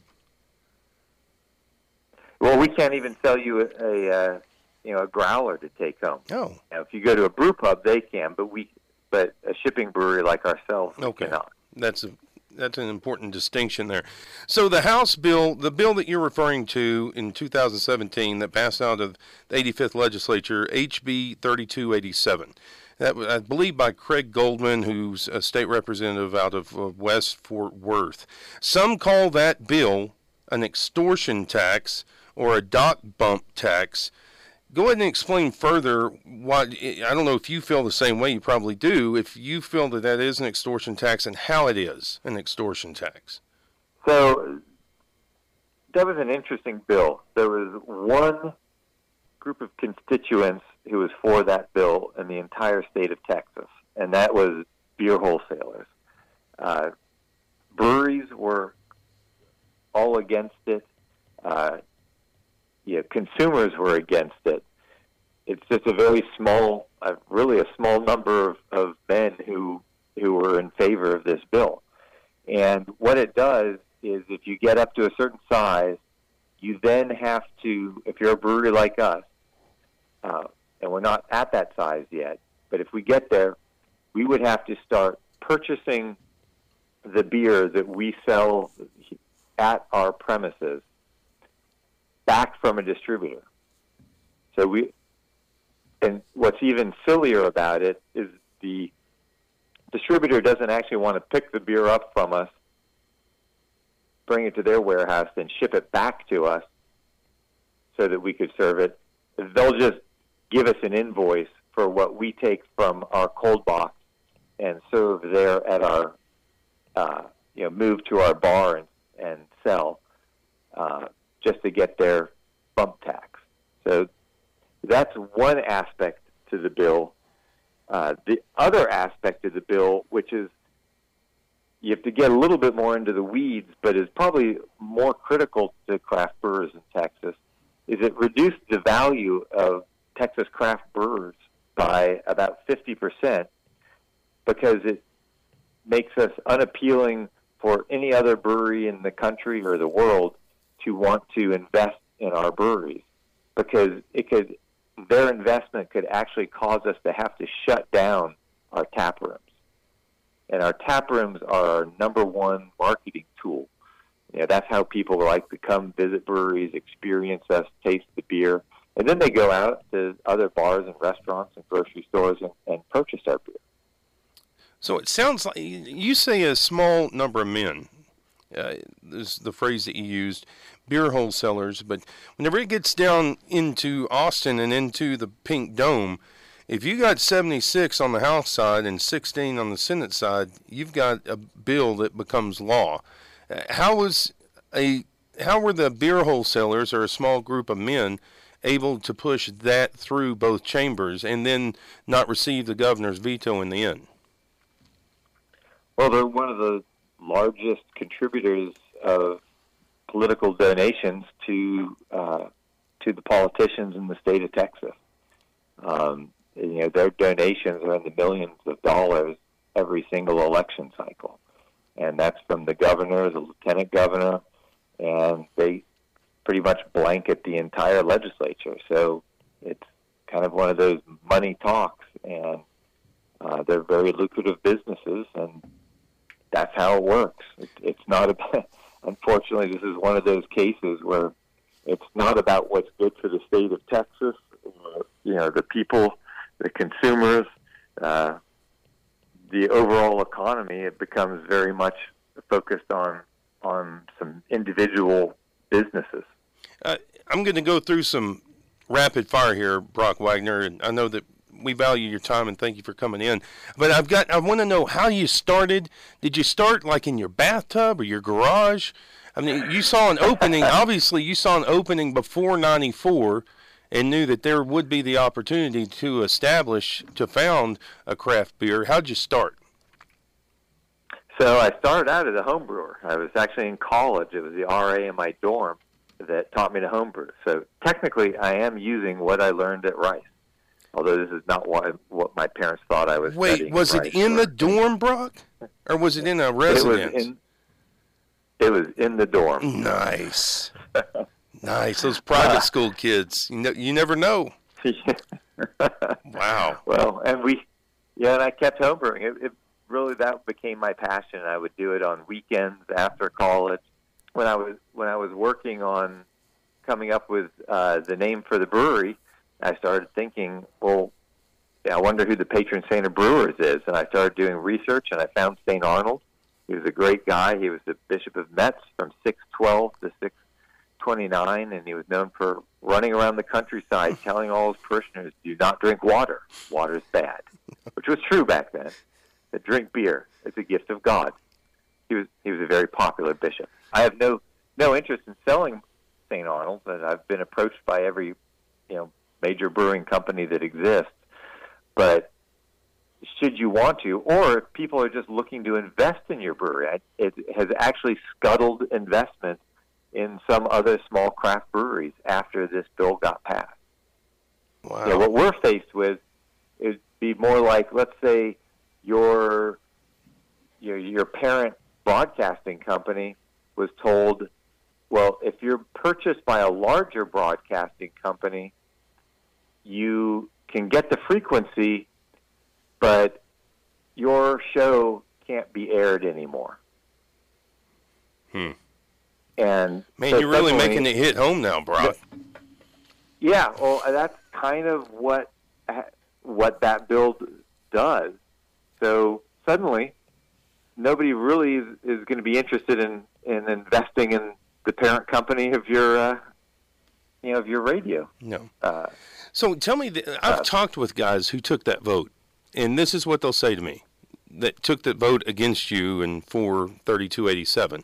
Well, we can't even sell you a, a uh, you know a growler to take home. Oh, Now, if you go to a brew pub, they can, but we but a shipping brewery like ourselves, Okay. cannot. That's a that's an important distinction there. So the House bill, the bill that you're referring to in 2017 that passed out of the 85th legislature, HB 3287. That was, I believe by Craig Goldman, who's a state representative out of uh, West Fort Worth. Some call that bill an extortion tax or a dock bump tax. Go ahead and explain further why. I don't know if you feel the same way. You probably do. If you feel that that is an extortion tax and how it is an extortion tax. So that was an interesting bill. There was one group of constituents who was for that bill in the entire state of Texas, and that was beer wholesalers. Uh, breweries were all against it. Uh, yeah, consumers were against it. It's just a very small, uh, really a small number of, of men who who were in favor of this bill. And what it does is, if you get up to a certain size, you then have to, if you're a brewery like us, uh, and we're not at that size yet, but if we get there, we would have to start purchasing the beer that we sell at our premises back from a distributor. So we, and what's even sillier about it is the distributor doesn't actually want to pick the beer up from us, bring it to their warehouse, then ship it back to us so that we could serve it they'll just give us an invoice for what we take from our cold box and serve there at our, uh, you know, move to our bar and, and sell, uh, just to get their bump tax. So that's one aspect to the bill. Uh, the other aspect of the bill, which is you have to get a little bit more into the weeds, but is probably more critical to craft brewers in Texas, is it reduced the value of Texas craft brewers by about 50% because it makes us unappealing for any other brewery in the country or the world to want to invest in our breweries because it could their investment could actually cause us to have to shut down our tap rooms. And our tap rooms are our number one marketing tool. You know, that's how people like to come visit breweries, experience us, taste the beer, and then they go out to other bars and restaurants and grocery stores and, and purchase our beer. So it sounds like you say a small number of men. Uh, is the phrase that you used, beer wholesalers. But whenever it gets down into Austin and into the Pink Dome, if you got 76 on the House side and 16 on the Senate side, you've got a bill that becomes law. How was a how were the beer wholesalers or a small group of men able to push that through both chambers and then not receive the governor's veto in the end? Well, one of the largest contributors of political donations to uh, to the politicians in the state of Texas. Um, you know, their donations are in the millions of dollars every single election cycle, and that's from the governor, the lieutenant governor, and they pretty much blanket the entire legislature. So it's kind of one of those money talks, and uh, they're very lucrative businesses, and that's how it works. It, it's not about. [laughs] Unfortunately, this is one of those cases where it's not about what's good for the state of Texas, or, you know, the people, the consumers, uh, the overall economy. It becomes very much focused on on some individual businesses. Uh, I'm going to go through some rapid fire here, Brock Wagner, and I know that we value your time and thank you for coming in. But I've got I want to know how you started. Did you start like in your bathtub or your garage? I mean, you saw an opening. obviously, you saw an opening before '94 and knew that there would be the opportunity to establish to found a craft beer. How'd you start? So I started out as a home brewer. I was actually in college. It was the RA in my dorm that taught me to homebrew. So technically, I am using what I learned at Rice. Although this is not what what my parents thought I was. Doing. Wait, was it in the dorm, Brock, or was it in a It residence? was in. It was in the dorm. Nice, [laughs] nice. Those private [laughs] school kids. You know, you never know. [laughs] wow. Well, and we, yeah, and I kept homebrewing. It, it really that became my passion. I would do it on weekends after college. When I was when I was working on coming up with uh, the name for the brewery, I started thinking, well, I wonder who the patron saint of brewers is, and I started doing research, and I found Saint Arnold. He was a great guy. He was the Bishop of Metz from 612 to 629, and he was known for running around the countryside [laughs] telling all his parishioners, do not drink water. Water's bad, which was true back then. To drink beer is a gift of God. He was he was a very popular bishop. I have no no interest in selling St. Arnold, but I've been approached by every you know major brewing company that exists. But should you want to, or if people are just looking to invest in your brewery, it has actually scuttled investment in some other small craft breweries after this bill got passed. Wow. Know, what we're faced with is be more like, let's say, your your your parent broadcasting company was told, well, if you're purchased by a larger broadcasting company, you can get the frequency, but your show can't be aired anymore. Hmm. And Man, so you're really making it hit home now, Brock. Yeah, well, that's kind of what what that build does. So suddenly, nobody really is, is going to be interested in, in investing in the parent company of your uh, you know of your radio. No. Uh, So tell me, th- I've talked with guys who took that vote, and this is what they'll say to me that took the vote against you in 43287.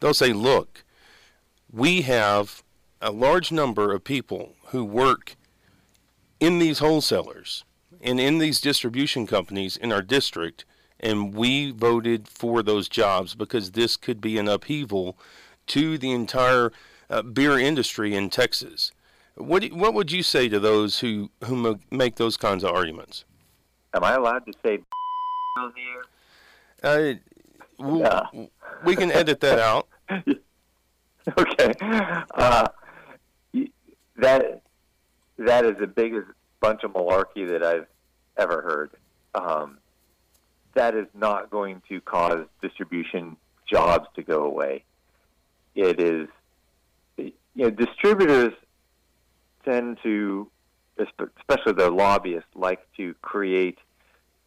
They'll say, look, we have a large number of people who work in these wholesalers and in these distribution companies in our district, and we voted for those jobs because this could be an upheaval to the entire uh, beer industry in Texas. What do, what would you say to those who who make those kinds of arguments? am I allowed to say [laughs] on the air? Uh, we'll- We can edit that out. [laughs] okay. Uh, that that is the biggest bunch of malarkey that I've ever heard. Um, that is not going to cause distribution jobs to go away. It is, you know, distributors tend to, especially the lobbyists, like to create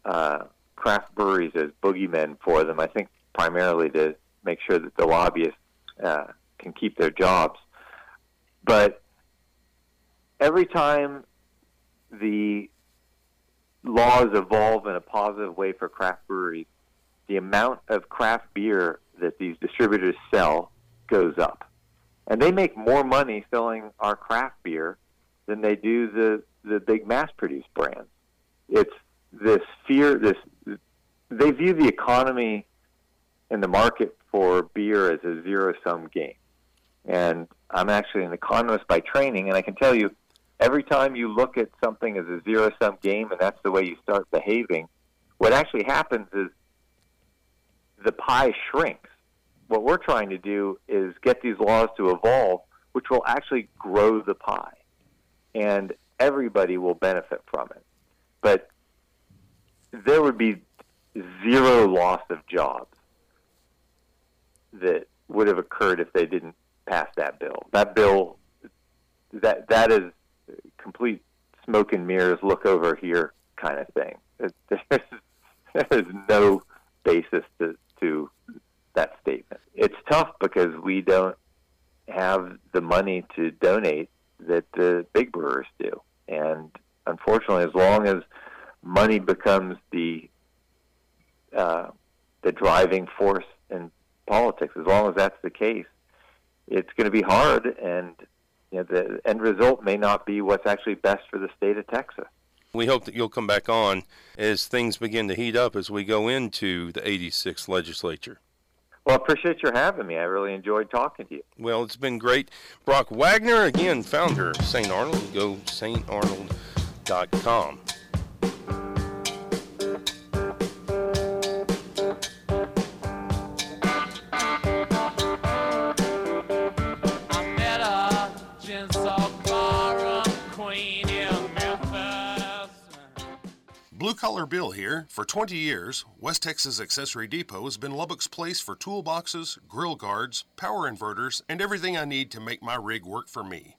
uh, craft breweries as boogeymen for them. I think primarily to make sure that the lobbyists uh, can keep their jobs. But every time the laws evolve in a positive way for craft breweries, the amount of craft beer that these distributors sell goes up. And they make more money selling our craft beer than they do the, the big mass produced brands. It's this fear, this they view the economy and the market for beer as a zero sum game. And I'm actually an economist by training, and I can tell you every time you look at something as a zero sum game and that's the way you start behaving, what actually happens is the pie shrinks. What we're trying to do is get these laws to evolve, which will actually grow the pie. And everybody will benefit from it. But there would be zero loss of jobs that would have occurred if they didn't pass that bill. That bill, that that is complete smoke and mirrors, look over here kind of thing. There's, [laughs] there's no basis to, to that statement. It's tough because we don't have the money to donate that the big brewers do. And unfortunately, as long as money becomes the uh, the driving force in politics, as long as that's the case, it's going to be hard, and you know, the end result may not be what's actually best for the state of Texas. We hope that you'll come back on as things begin to heat up as we go into the 86th legislature. Well, I appreciate your having me. I really enjoyed talking to you. Well, it's been great. Brock Wagner, again, founder of St. Arnold. Go starnold.com. Collar Bill here. For 20 years, West Texas Accessory Depot has been Lubbock's place for toolboxes, grill guards, power inverters, and everything I need to make my rig work for me.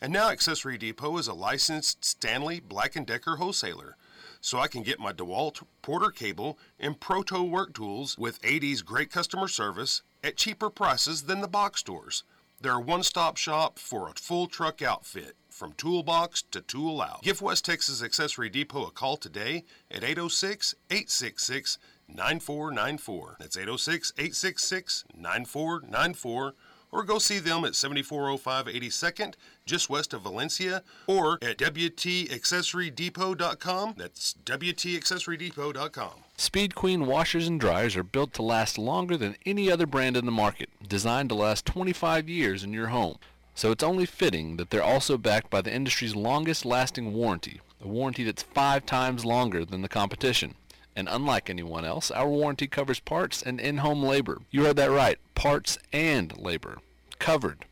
And now Accessory Depot is a licensed Stanley Black & Decker wholesaler. So I can get my DeWalt Porter cable and Proto work tools with 80's great customer service at cheaper prices than the box stores. They're a one-stop shop for a full truck outfit, from toolbox to tool out. Give West Texas Accessory Depot a call today at 806-866-9494. That's 806-866-9494. Or go see them at 7405 82nd, just west of Valencia, or at WTAccessorydepot.com. That's WTAccessorydepot.com. Speed Queen washers and dryers are built to last longer than any other brand in the market, designed to last 25 years in your home. So it's only fitting that they're also backed by the industry's longest lasting warranty, a warranty that's five times longer than the competition. And unlike anyone else, our warranty covers parts and in-home labor. You heard that right, parts and labor. Covered.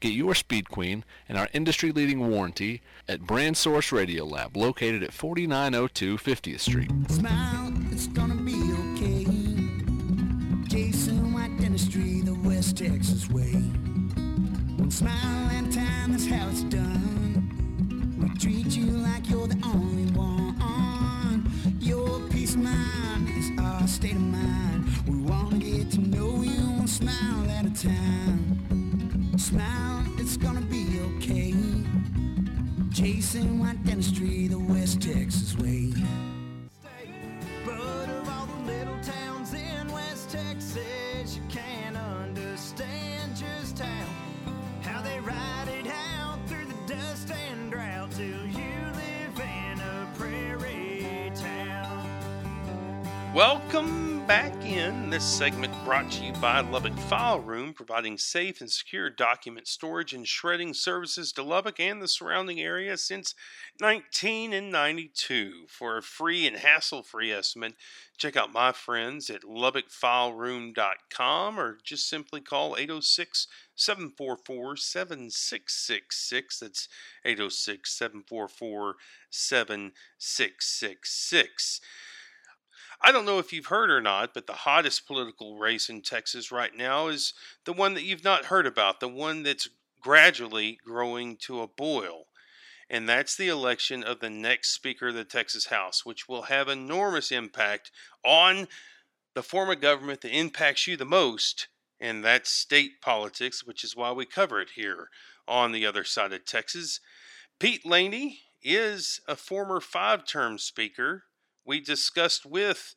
Get your Speed Queen and our industry-leading warranty at Brand Source Radio Lab, located at 4902 50th Street. Smile, it's gonna be okay. Jason White Dentistry, the West Texas way. Smile time, that's how it's done. We treat you like you're the only one. Peace of mind is our state of mind. We wanna get to know you one smile at a time. Smile, it's gonna be okay. Fixing white dentistry the West Texas way. But Welcome back in. This segment brought to you by Lubbock File Room, providing safe and secure document storage and shredding services to Lubbock and the surrounding area since 1992. For a free and hassle free estimate, check out my friends at lubbockfileroom.com or just simply call 806 744 7666. That's 806 744 7666. I don't know if you've heard or not, but the hottest political race in Texas right now is the one that you've not heard about, the one that's gradually growing to a boil. And that's the election of the next Speaker of the Texas House, which will have enormous impact on the form of government that impacts you the most, and that's state politics, which is why we cover it here on the other side of Texas. Pete Laney is a former five term speaker we discussed with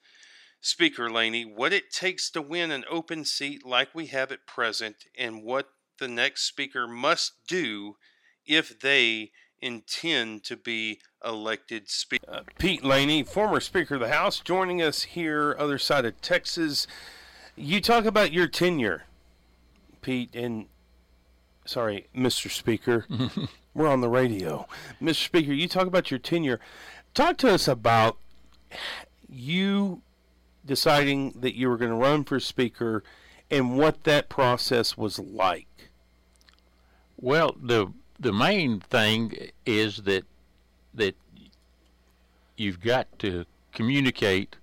Speaker Laney what it takes to win an open seat like we have at present and what the next speaker must do if they intend to be elected speaker. Uh, Pete Laney, former Speaker of the House, joining us here, other side of Texas. You talk about your tenure, Pete, and sorry, Mr. Speaker. [laughs] We're on the radio. Mr. Speaker, you talk about your tenure. Talk to us about you deciding that you were going to run for Speaker and what that process was like. Well, the the main thing is that that you've got to communicate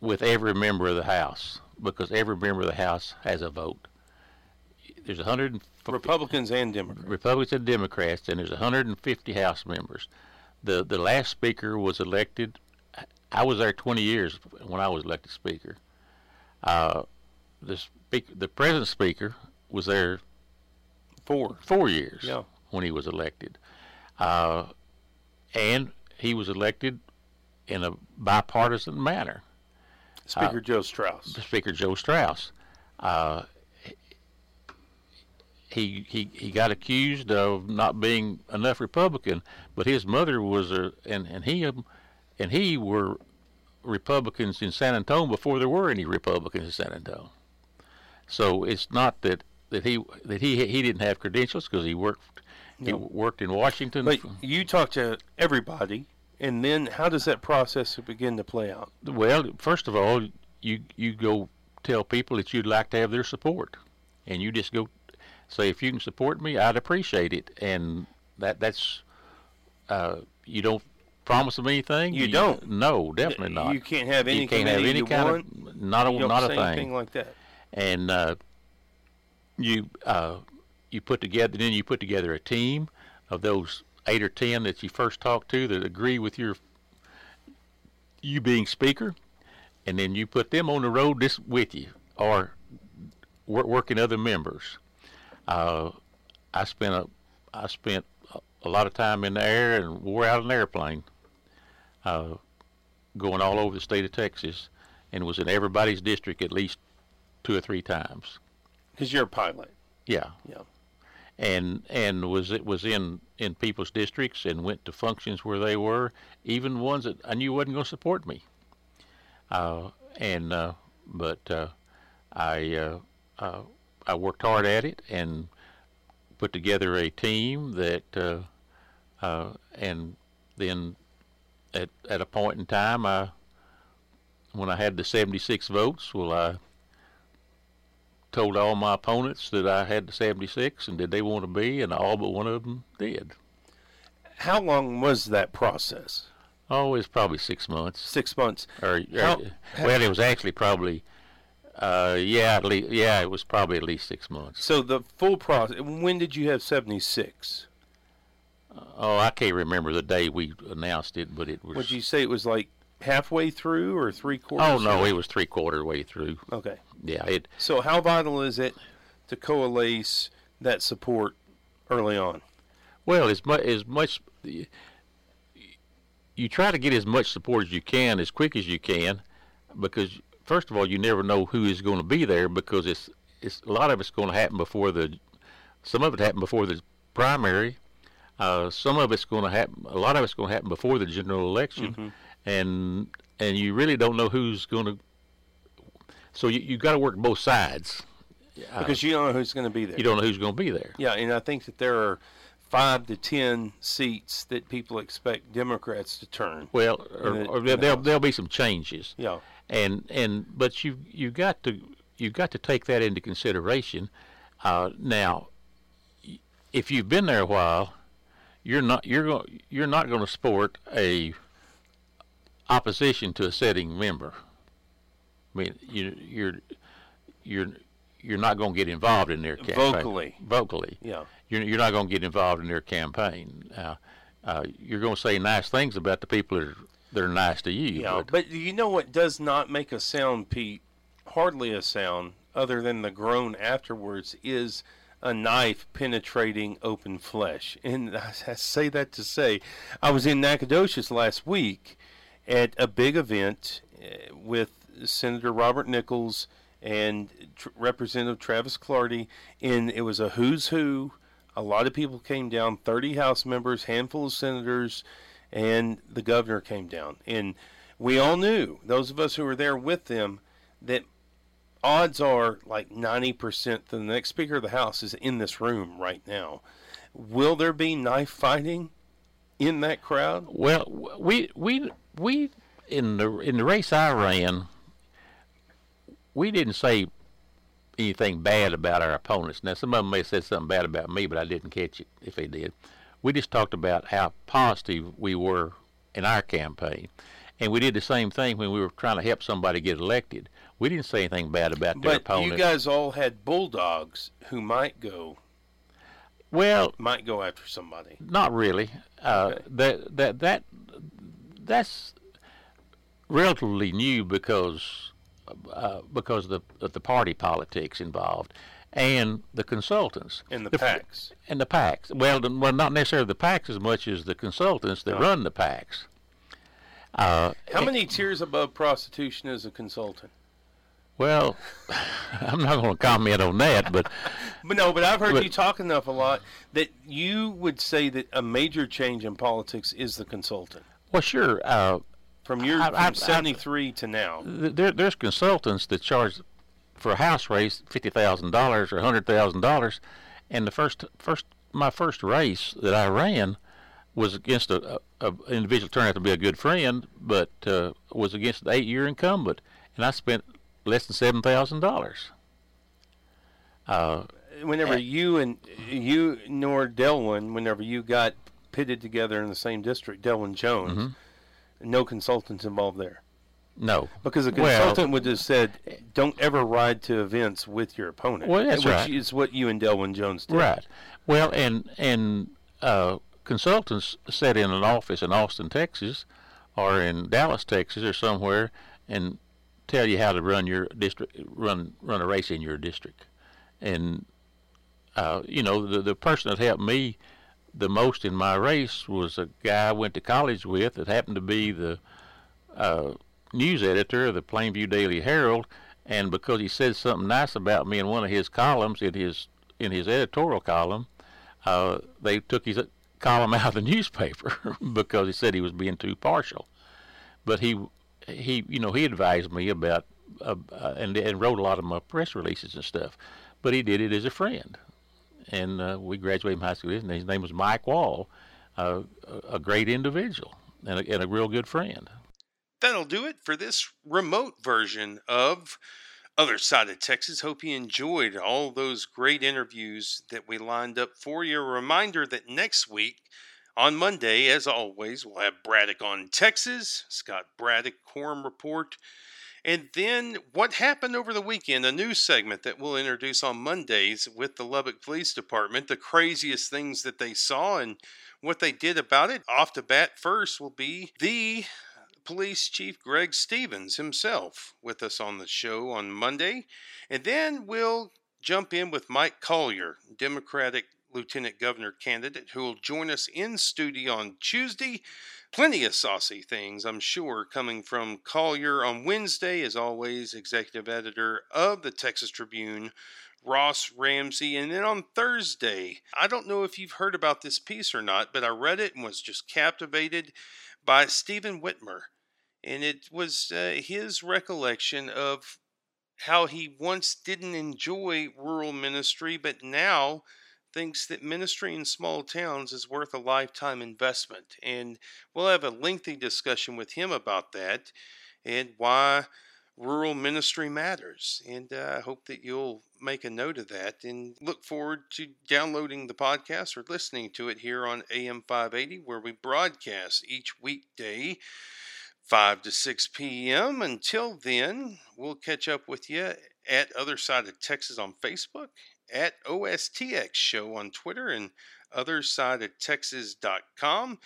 with every member of the House because every member of the House has a vote. There's 100 Republicans and Democrats. Republicans and Democrats, and there's 150 House members. The the last Speaker was elected. I was there 20 years when I was elected Speaker. Uh, the speak, the present Speaker was there four four years Yeah. when he was elected, uh, and he was elected in a bipartisan manner. Speaker Uh, Joe Straus. Speaker Joe Straus. Uh, he, he he got accused of not being enough Republican, but his mother was a and and he um, and he were Republicans in San Antonio before there were any Republicans in San Antonio. So it's not that that he that he he didn't have credentials because he worked he No. worked in Washington. But you talk to everybody, and then how does that process begin to play out? Well, first of all, you you go tell people that you'd like to have their support, and you just go say if you can support me, I'd appreciate it, and that that's uh, you don't promise them anything. You don't. No, definitely not. You can't have any You can't have any kind want. of not a You not a thing. like that. And uh, you uh, you put together then you put together a team of those eight or ten that you first talked to that agree with your you being speaker, and then you put them on the road this with you or wor- working other members. Uh, I spent a I spent a, a lot of time in the air and wore out an airplane, uh, going all over the state of Texas, and was in everybody's district at least two or three times. Because you're a pilot. Yeah. Yeah. And and was it was in in people's districts and went to functions where they were, even ones that I knew wasn't going to support me. Uh, and uh, but uh, I uh, uh, I worked hard at it and put together a team that uh, uh, and then at at a point in time I when I had the 76 votes, well I told all my opponents that I had the 76 and did they want to be, and all but one of them did. How long was that process? Oh, it was probably six months. Six months. Or, or How- well, it was actually probably, uh, yeah, at least, yeah, it was probably at least six months. So the full process. When did you have 76? Oh, I can't remember the day we announced it, but it was. Would you say it was like halfway through or three quarters? Oh no, through? it was three quarter way through. Okay. Yeah, it. So how vital is it to coalesce that support early on? Well, as much as much you try to get as much support as you can as quick as you can, because first of all, you never know who is going to be there because it's it's a lot of it's going to happen before the some of it happened before the primary. Uh, some of it's going to happen. A lot of it's going to happen before the general election, Mhm. and and you really don't know who's going to. So you you got to work both sides. Uh, because you don't know who's going to be there. you don't know who's going to be there. Yeah, and I think that there are five to ten seats that people expect Democrats to turn. Well, or, the- or there, the there'll, House. there'll be some changes. Yeah. And and but you you got to you got to take that into consideration. Uh, now, if you've been there a while, you're not you're going you're not going to support a opposition to a sitting member. I mean, you you're you're you're not going to get involved in their campaign Vocally. Vocally, Yeah. you're you're not going to get involved in their campaign. Uh, uh, you're going to say nice things about the people that are that are nice to you. Yeah, but- but you know what does not make a sound, Pete? Hardly a sound, other than the groan afterwards, is a knife penetrating open flesh. And [laughs] I say that to say, I was in Nacogdoches last week at a big event uh, with Senator Robert Nichols and tr- Representative Travis Clardy, and it was a who's who. A lot of people came down, 30 House members, handful of senators, and the governor came down. And we all knew, those of us who were there with them, that odds are like 90% that the next Speaker of the House is in this room right now. Will there be knife fighting in that crowd? Well, we we we in the in the race I ran, we didn't say anything bad about our opponents. Now, some of them may have said something bad about me, but I didn't catch it if they did. We just talked about how positive we were in our campaign, and we did the same thing when we were trying to help somebody get elected. We didn't say anything bad about their But opponent. you guys all had bulldogs who might go well, might go after somebody. Not really. Uh, That that that that's relatively new because uh, because of the of the party politics involved and the consultants And the f- PACs. and the PACs. Well, the, well, not necessarily the PACs as much as the consultants that No. run the PACs. Uh, How many tiers above prostitution is a consultant? Well, [laughs] I'm not going to comment on that, but [laughs] But no, but I've heard But- you talk enough a lot that you would say that a major change in politics is the consultant. well, sure. Uh, From your I- from I- I- 73 to now. there, there's consultants that charge for a house race fifty thousand dollars or hundred thousand dollars, and the first first my first race that I ran was against a, a, a individual turned out to be a good friend, but uh, was against an eight year incumbent, and I spent less than seven thousand dollars. Uh, Whenever you and you nor Delwin, whenever you got pitted together in the same district, Delwin Jones, Mm-hmm. no consultants involved there. no, Because a Well- consultant would have said, "Don't ever ride to events with your opponent." Well, that's which right. is what you and Delwin Jones did. Right. Well, and and uh, consultants sit in an office in Austin, Texas, or in Dallas, Texas, or somewhere, and tell you how to run your district, run run a race in your district. And uh, you know, the the person that helped me the most in my race was a guy I went to college with that happened to be the uh, news editor of the Plainview Daily Herald, and because he said something nice about me in one of his columns in his in his editorial column, uh, they took his column [laughs] out of the newspaper [laughs] because he said he was being too partial. But he he you know he advised me about uh, uh, and and wrote a lot of my press releases and stuff, but he did it as a friend, and uh, we graduated from high school. His name was Mike Wall, a, a great individual and a, and a real good friend. That'll do it for this remote version of Other Side of Texas. Hope you enjoyed all those great interviews that we lined up for you. A reminder that next week, on Monday, as always, we'll have Braddock on Texas, Scott Braddock Quorum Report. And then what happened over the weekend, a news segment that we'll introduce on Mondays with the Lubbock Police Department, the craziest things that they saw and what they did about it. Off the bat, first will be the Police Chief Greg Stevens himself with us on the show on Monday. And then we'll jump in with Mike Collier, Democratic lieutenant governor candidate who will join us in studio on Tuesday. Plenty of saucy things, I'm sure, coming from Collier on Wednesday, as always, executive editor of the Texas Tribune. Ross Ramsey. And then on Thursday, I don't know if you've heard about this piece or not, but I read it and was just captivated by Stephen Whitmer. And it was uh, his recollection of how he once didn't enjoy rural ministry, but now thinks that ministry in small towns is worth a lifetime investment. And we'll have a lengthy discussion with him about that and why rural ministry matters. And uh, I hope that you'll make a note of that and look forward to downloading the podcast or listening to it here on AM 580, where we broadcast each weekday. 5 to 6 p.m. Until then, we'll catch up with you at Other Side of Texas on Facebook, at OSTX Show on Twitter, and OtherSideOfTexas.com.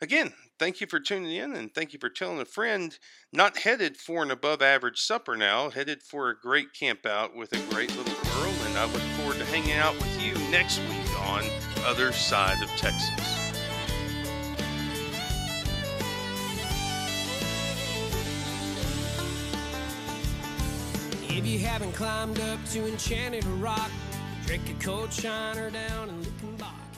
Again, thank you for tuning in and thank you for telling a friend. Not headed for an above average supper now, headed for a great camp out with a great little girl, and I look forward to hanging out with you next week on Other Side of Texas. If you haven't climbed up to Enchanted Rock, Drink a cold shiner down in Luckenbach.